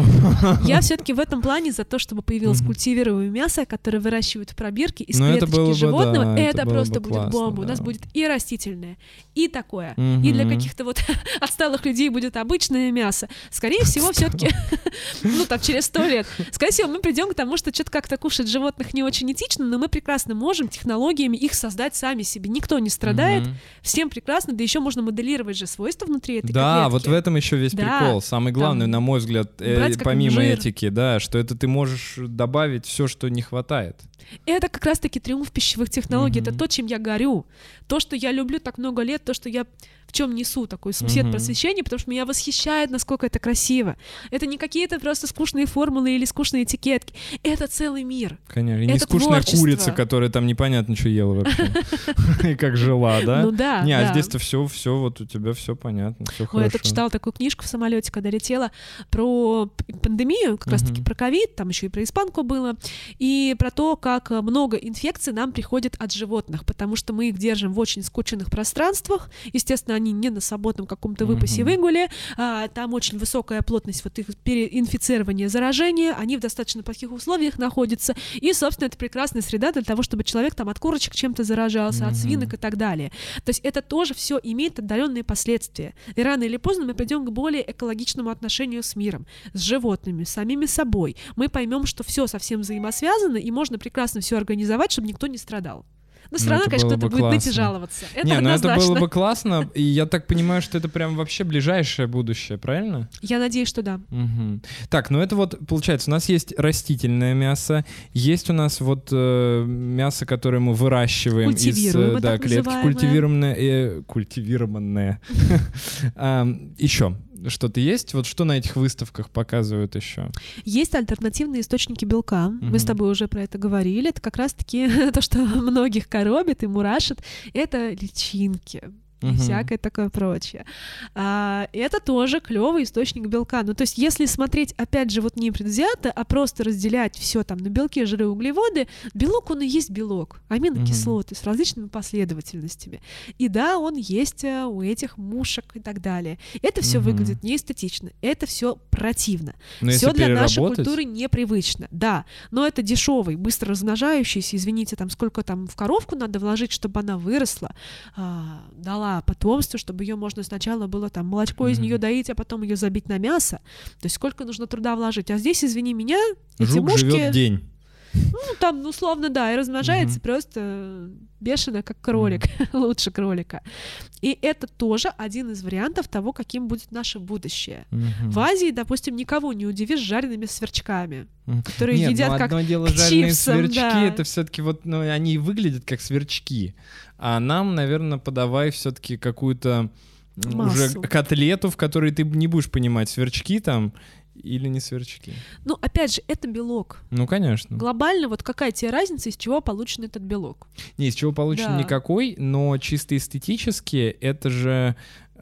Я все-таки в этом плане за то, чтобы появилось культивируемое мясо, которое выращивают в пробирке из ну, клеточки животного. Это просто будет бомба. У нас будет и растительное, и такое. И для каких-то вот отсталых людей будет обычное мясо. Скорее всего, все-таки, ну там через сто лет, скорее всего, мы придем к тому, что что-то как-то кушать животных не очень этично, но мы прекрасно можем технологиями их создать сами себе. Никто не страдает, mm-hmm. всем прекрасно, да еще можно моделировать же свойства внутри этой Да, котлетки. вот в этом еще весь да. прикол. Самый главный, Там, на мой взгляд, э, помимо жир. этики, да, что это ты можешь добавить все, что не хватает. Это как раз-таки триумф пищевых технологий. Mm-hmm. Это то, чем я горю. То, что я люблю так много лет, то, что я в чем несу такой свет mm-hmm. просвещения, потому что меня восхищает, насколько это красиво. Это не какие-то просто скучные формулы или скучные этикетки. Это целый мир. Конечно. И не скучная творчество. курица, которая там непонятно, что ела вообще. И как жила, да? Ну да. Не, а здесь-то все, все, вот у тебя все понятно, все хорошо. Я читала такую книжку в самолете, когда летела про пандемию, как раз-таки про ковид, там еще и про испанку было, и про то, как много инфекций нам приходит от животных, потому что мы их держим в очень скученных пространствах. Естественно, они не на свободном каком-то выпасе mm-hmm. выгуле, а, там очень высокая плотность вот их переинфицирования, заражения, они в достаточно плохих условиях находятся, и, собственно, это прекрасная среда для того, чтобы человек там от курочек чем-то заражался, mm-hmm. от свинок и так далее. То есть это тоже все имеет отдаленные последствия. И рано или поздно мы придем к более экологичному отношению с миром, с животными, с самими собой. Мы поймем, что все совсем взаимосвязано, и можно прекрасно все организовать, чтобы никто не страдал. Но все равно, конечно, кто-то будет ныть и жаловаться. Это Не, ну это было бы классно, и я так понимаю, что это прям вообще ближайшее будущее, правильно? Я надеюсь, что да. Угу. Так, ну это вот, получается, у нас есть растительное мясо, есть у нас вот э, мясо, которое мы выращиваем из э, да, клетки, культивированное, э, культивированное. Еще что-то есть? Вот что на этих выставках показывают еще? Есть альтернативные источники белка. Мы с тобой уже про это говорили. Это как раз-таки то, что многих коробит и мурашит. Это личинки. И всякое такое прочее. А, это тоже клевый источник белка. Ну, то есть, если смотреть, опять же, вот не предвзято, а просто разделять все там на белки, жиры, углеводы, белок, он и есть белок, аминокислоты с различными последовательностями. И да, он есть э, у этих мушек и так далее. Это все Мгм. выглядит неэстетично, это все противно. Но Все для нашей культуры непривычно, да. Но это дешевый, быстро размножающийся, извините, там сколько там в коровку надо вложить, чтобы она выросла, а, дала потомство, чтобы ее можно сначала было там молочко из Мгм. нее доить, а потом ее забить на мясо. То есть сколько нужно труда вложить. А здесь, извини меня, эти Жук мушки, живет день. Ну там условно, да, и размножается Мгм. просто бешено, как кролик, лучше кролика. И это тоже один из вариантов того, каким будет наше будущее. Мгм. В Азии, допустим, никого не удивишь жареными сверчками, которые Нет, едят ну как одно дело жареные чипсам, сверчки, да. это все-таки вот, ну, они выглядят как сверчки. А нам, наверное, подавай все-таки какую-то уже котлету, в которой ты не будешь понимать, сверчки там или не сверчки. Ну, опять же, это белок. Ну, конечно. Глобально, вот какая тебе разница, из чего получен этот белок? Не, из чего получен Да. никакой, но чисто эстетически это же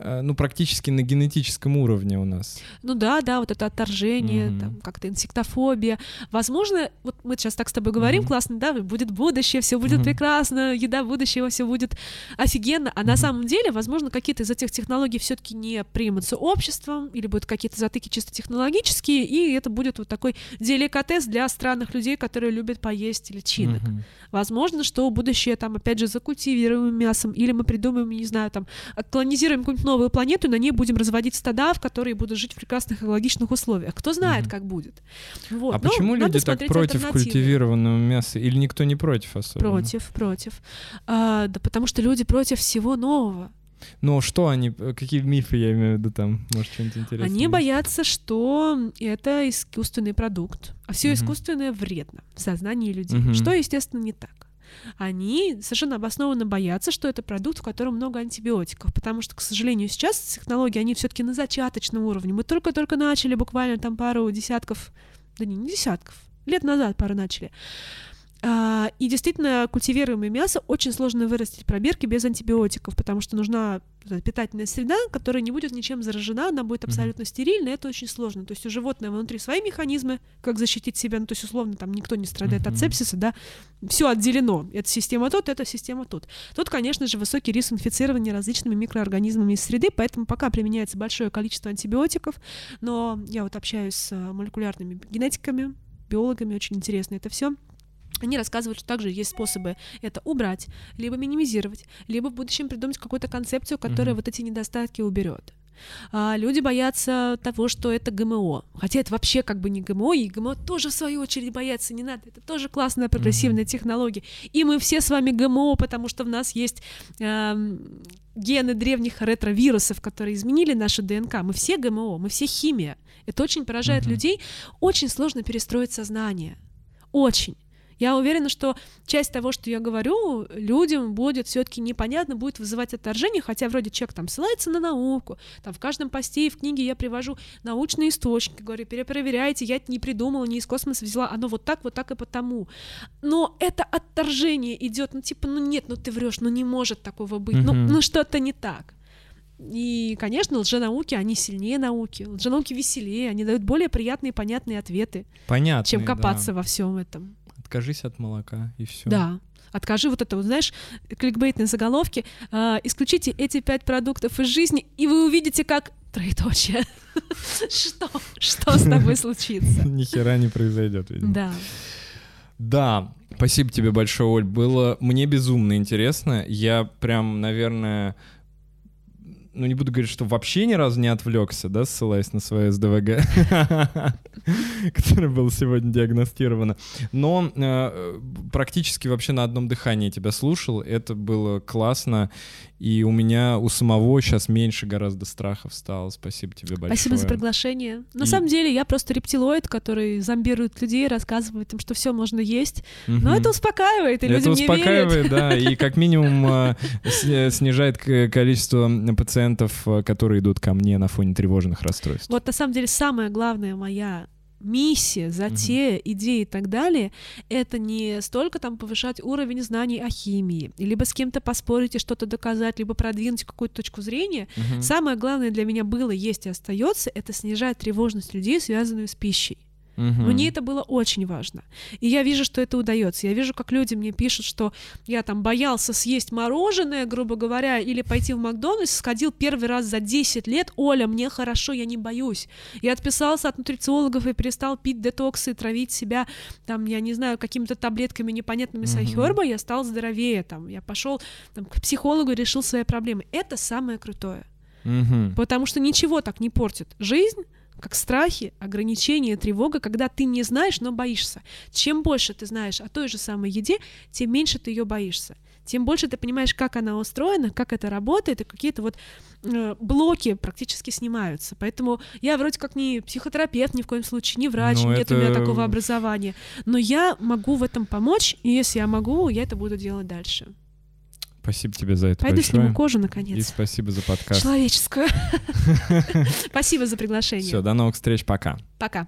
ну, практически на генетическом уровне у нас. Ну да, да, вот это отторжение, Мгм. там как-то инсектофобия. Возможно, вот мы сейчас так с тобой говорим, Мгм. классно, да, будет будущее, все будет Мгм. прекрасно, еда будущего, все будет офигенно. А на Мгм. самом деле, возможно, какие-то из этих технологий все-таки не примутся обществом, или будут какие-то затыки чисто технологические, и это будет вот такой деликатес для странных людей, которые любят поесть личинок. Мгм. Возможно, что будущее там, опять же, закультивируем мясом, или мы придумаем, не знаю, там, колонизируем какую-нибудь новую планету, и на ней будем разводить стада, в которые будут жить в прекрасных экологичных условиях. Кто знает, Мгм. как будет. Вот. А Но почему люди так против культивированного мяса? Или никто не против особенно? Против, против. А, да потому что люди против всего нового. Ну, что они, э, какие мифы я имею в виду там? Может, что-нибудь интересное? Они есть? боятся, что это искусственный продукт, а все Мгм. искусственное вредно в сознании людей, Мгм. что, естественно, не так. Они совершенно обоснованно боятся, что это продукт, в котором много антибиотиков, потому что, к сожалению, сейчас технологии, они все-таки на зачаточном уровне. Мы только-только начали, буквально там пару десятков, да не, не десятков, лет назад пару начали. А, и действительно, культивируемое мясо очень сложно вырастить в пробирке без антибиотиков, потому что нужна питательная среда, которая не будет ничем заражена, она будет абсолютно стерильна, это очень сложно. То есть у животного внутри свои механизмы, как защитить себя, ну то есть условно там никто не страдает Мгм. от сепсиса, да, все отделено. Это система тут, это система тут. Тут, конечно же, высокий риск инфицирования различными микроорганизмами из среды, поэтому пока применяется большое количество антибиотиков, но я вот общаюсь с молекулярными генетиками, биологами, очень интересно это все. Они рассказывают, что также есть способы это убрать, либо минимизировать, либо в будущем придумать какую-то концепцию, которая Мгм. вот эти недостатки уберет. А люди боятся того, что это ГМО. Хотя это вообще как бы не ГМО, и ГМО тоже в свою очередь боятся, не надо. Это тоже классная прогрессивная технология. И мы все с вами ГМО, потому что в нас есть эм, гены древних ретровирусов, которые изменили нашу ДНК. Мы все ГМО, мы все химия. Это очень поражает Мгм. людей. Очень сложно перестроить сознание. Очень. Я уверена, что часть того, что я говорю, людям будет все-таки непонятно, будет вызывать отторжение, хотя вроде человек там ссылается на науку, там в каждом посте и в книге я привожу научные источники, говорю, перепроверяйте, я это не придумала, не из космоса взяла, оно вот так, вот так и потому. Но это отторжение идет, ну типа, ну нет, ну ты врешь, ну не может такого быть, ну, ну что-то не так. И, конечно, лженауки, они сильнее науки. Лженауки веселее, они дают более приятные и понятные ответы, Понятно. чем копаться во всем этом. Откажись от молока, и все. Да. Откажи вот это вот, знаешь, кликбейтные заголовки. а, исключите эти пять продуктов из жизни, и вы увидите, как троеточие. Что? Что с тобой случится? Ни хера не произойдет, видимо. Да. Да, спасибо тебе большое, Оль. Было мне безумно интересно. Я прям, наверное, ну не буду говорить, что вообще ни разу не отвлекся, да, ссылаясь на свое СДВГ, которое было сегодня диагностировано. Но э, практически вообще на одном дыхании тебя слушал. Это было классно. И у меня у самого сейчас меньше гораздо страхов стало. Спасибо тебе большое. Спасибо за приглашение. На И- самом деле, я просто рептилоид, который зомбирует людей, рассказывает им, что все можно есть. Но Мгм. это успокаивает, и Это люди мне верят. успокаивает, да, и как минимум э, с- э, снижает к- количество пациентов пациентов, э, которые идут ко мне на фоне тревожных расстройств. Вот на самом деле самая главная моя миссия, затея, угу. идеи и так далее, это не столько там повышать уровень знаний о химии, либо с кем-то поспорить и что-то доказать, либо продвинуть какую-то точку зрения. Угу. Самое главное для меня было, есть и остается, это снижать тревожность людей, связанную с пищей. Угу. Мне это было очень важно. И я вижу, что это удается. Я вижу, как люди мне пишут, что я там боялся съесть мороженое, грубо говоря, или пойти в Макдональдс, сходил первый раз за 10 лет. Оля, мне хорошо, я не боюсь. Я отписался от нутрициологов и перестал пить детоксы, травить себя, там, я не знаю, какими-то таблетками непонятными угу. сайхерба, я стал здоровее, там, я пошел там, к психологу и решил свои проблемы. Это самое крутое. Угу. Потому что ничего так не портит жизнь, как страхи, ограничения, тревога, когда ты не знаешь, но боишься. Чем больше ты знаешь о той же самой еде, тем меньше ты ее боишься. Тем больше ты понимаешь, как она устроена, как это работает, и какие-то вот э, блоки практически снимаются. Поэтому я вроде как не психотерапевт ни в коем случае, не врач, но ну, нет это... у меня такого образования. Но я могу в этом помочь, и если я могу, я это буду делать дальше. Спасибо тебе за это Пойду большое. сниму кожу, наконец. И спасибо за подкаст. Человеческую. Спасибо за приглашение. Все, до новых встреч, пока. Пока.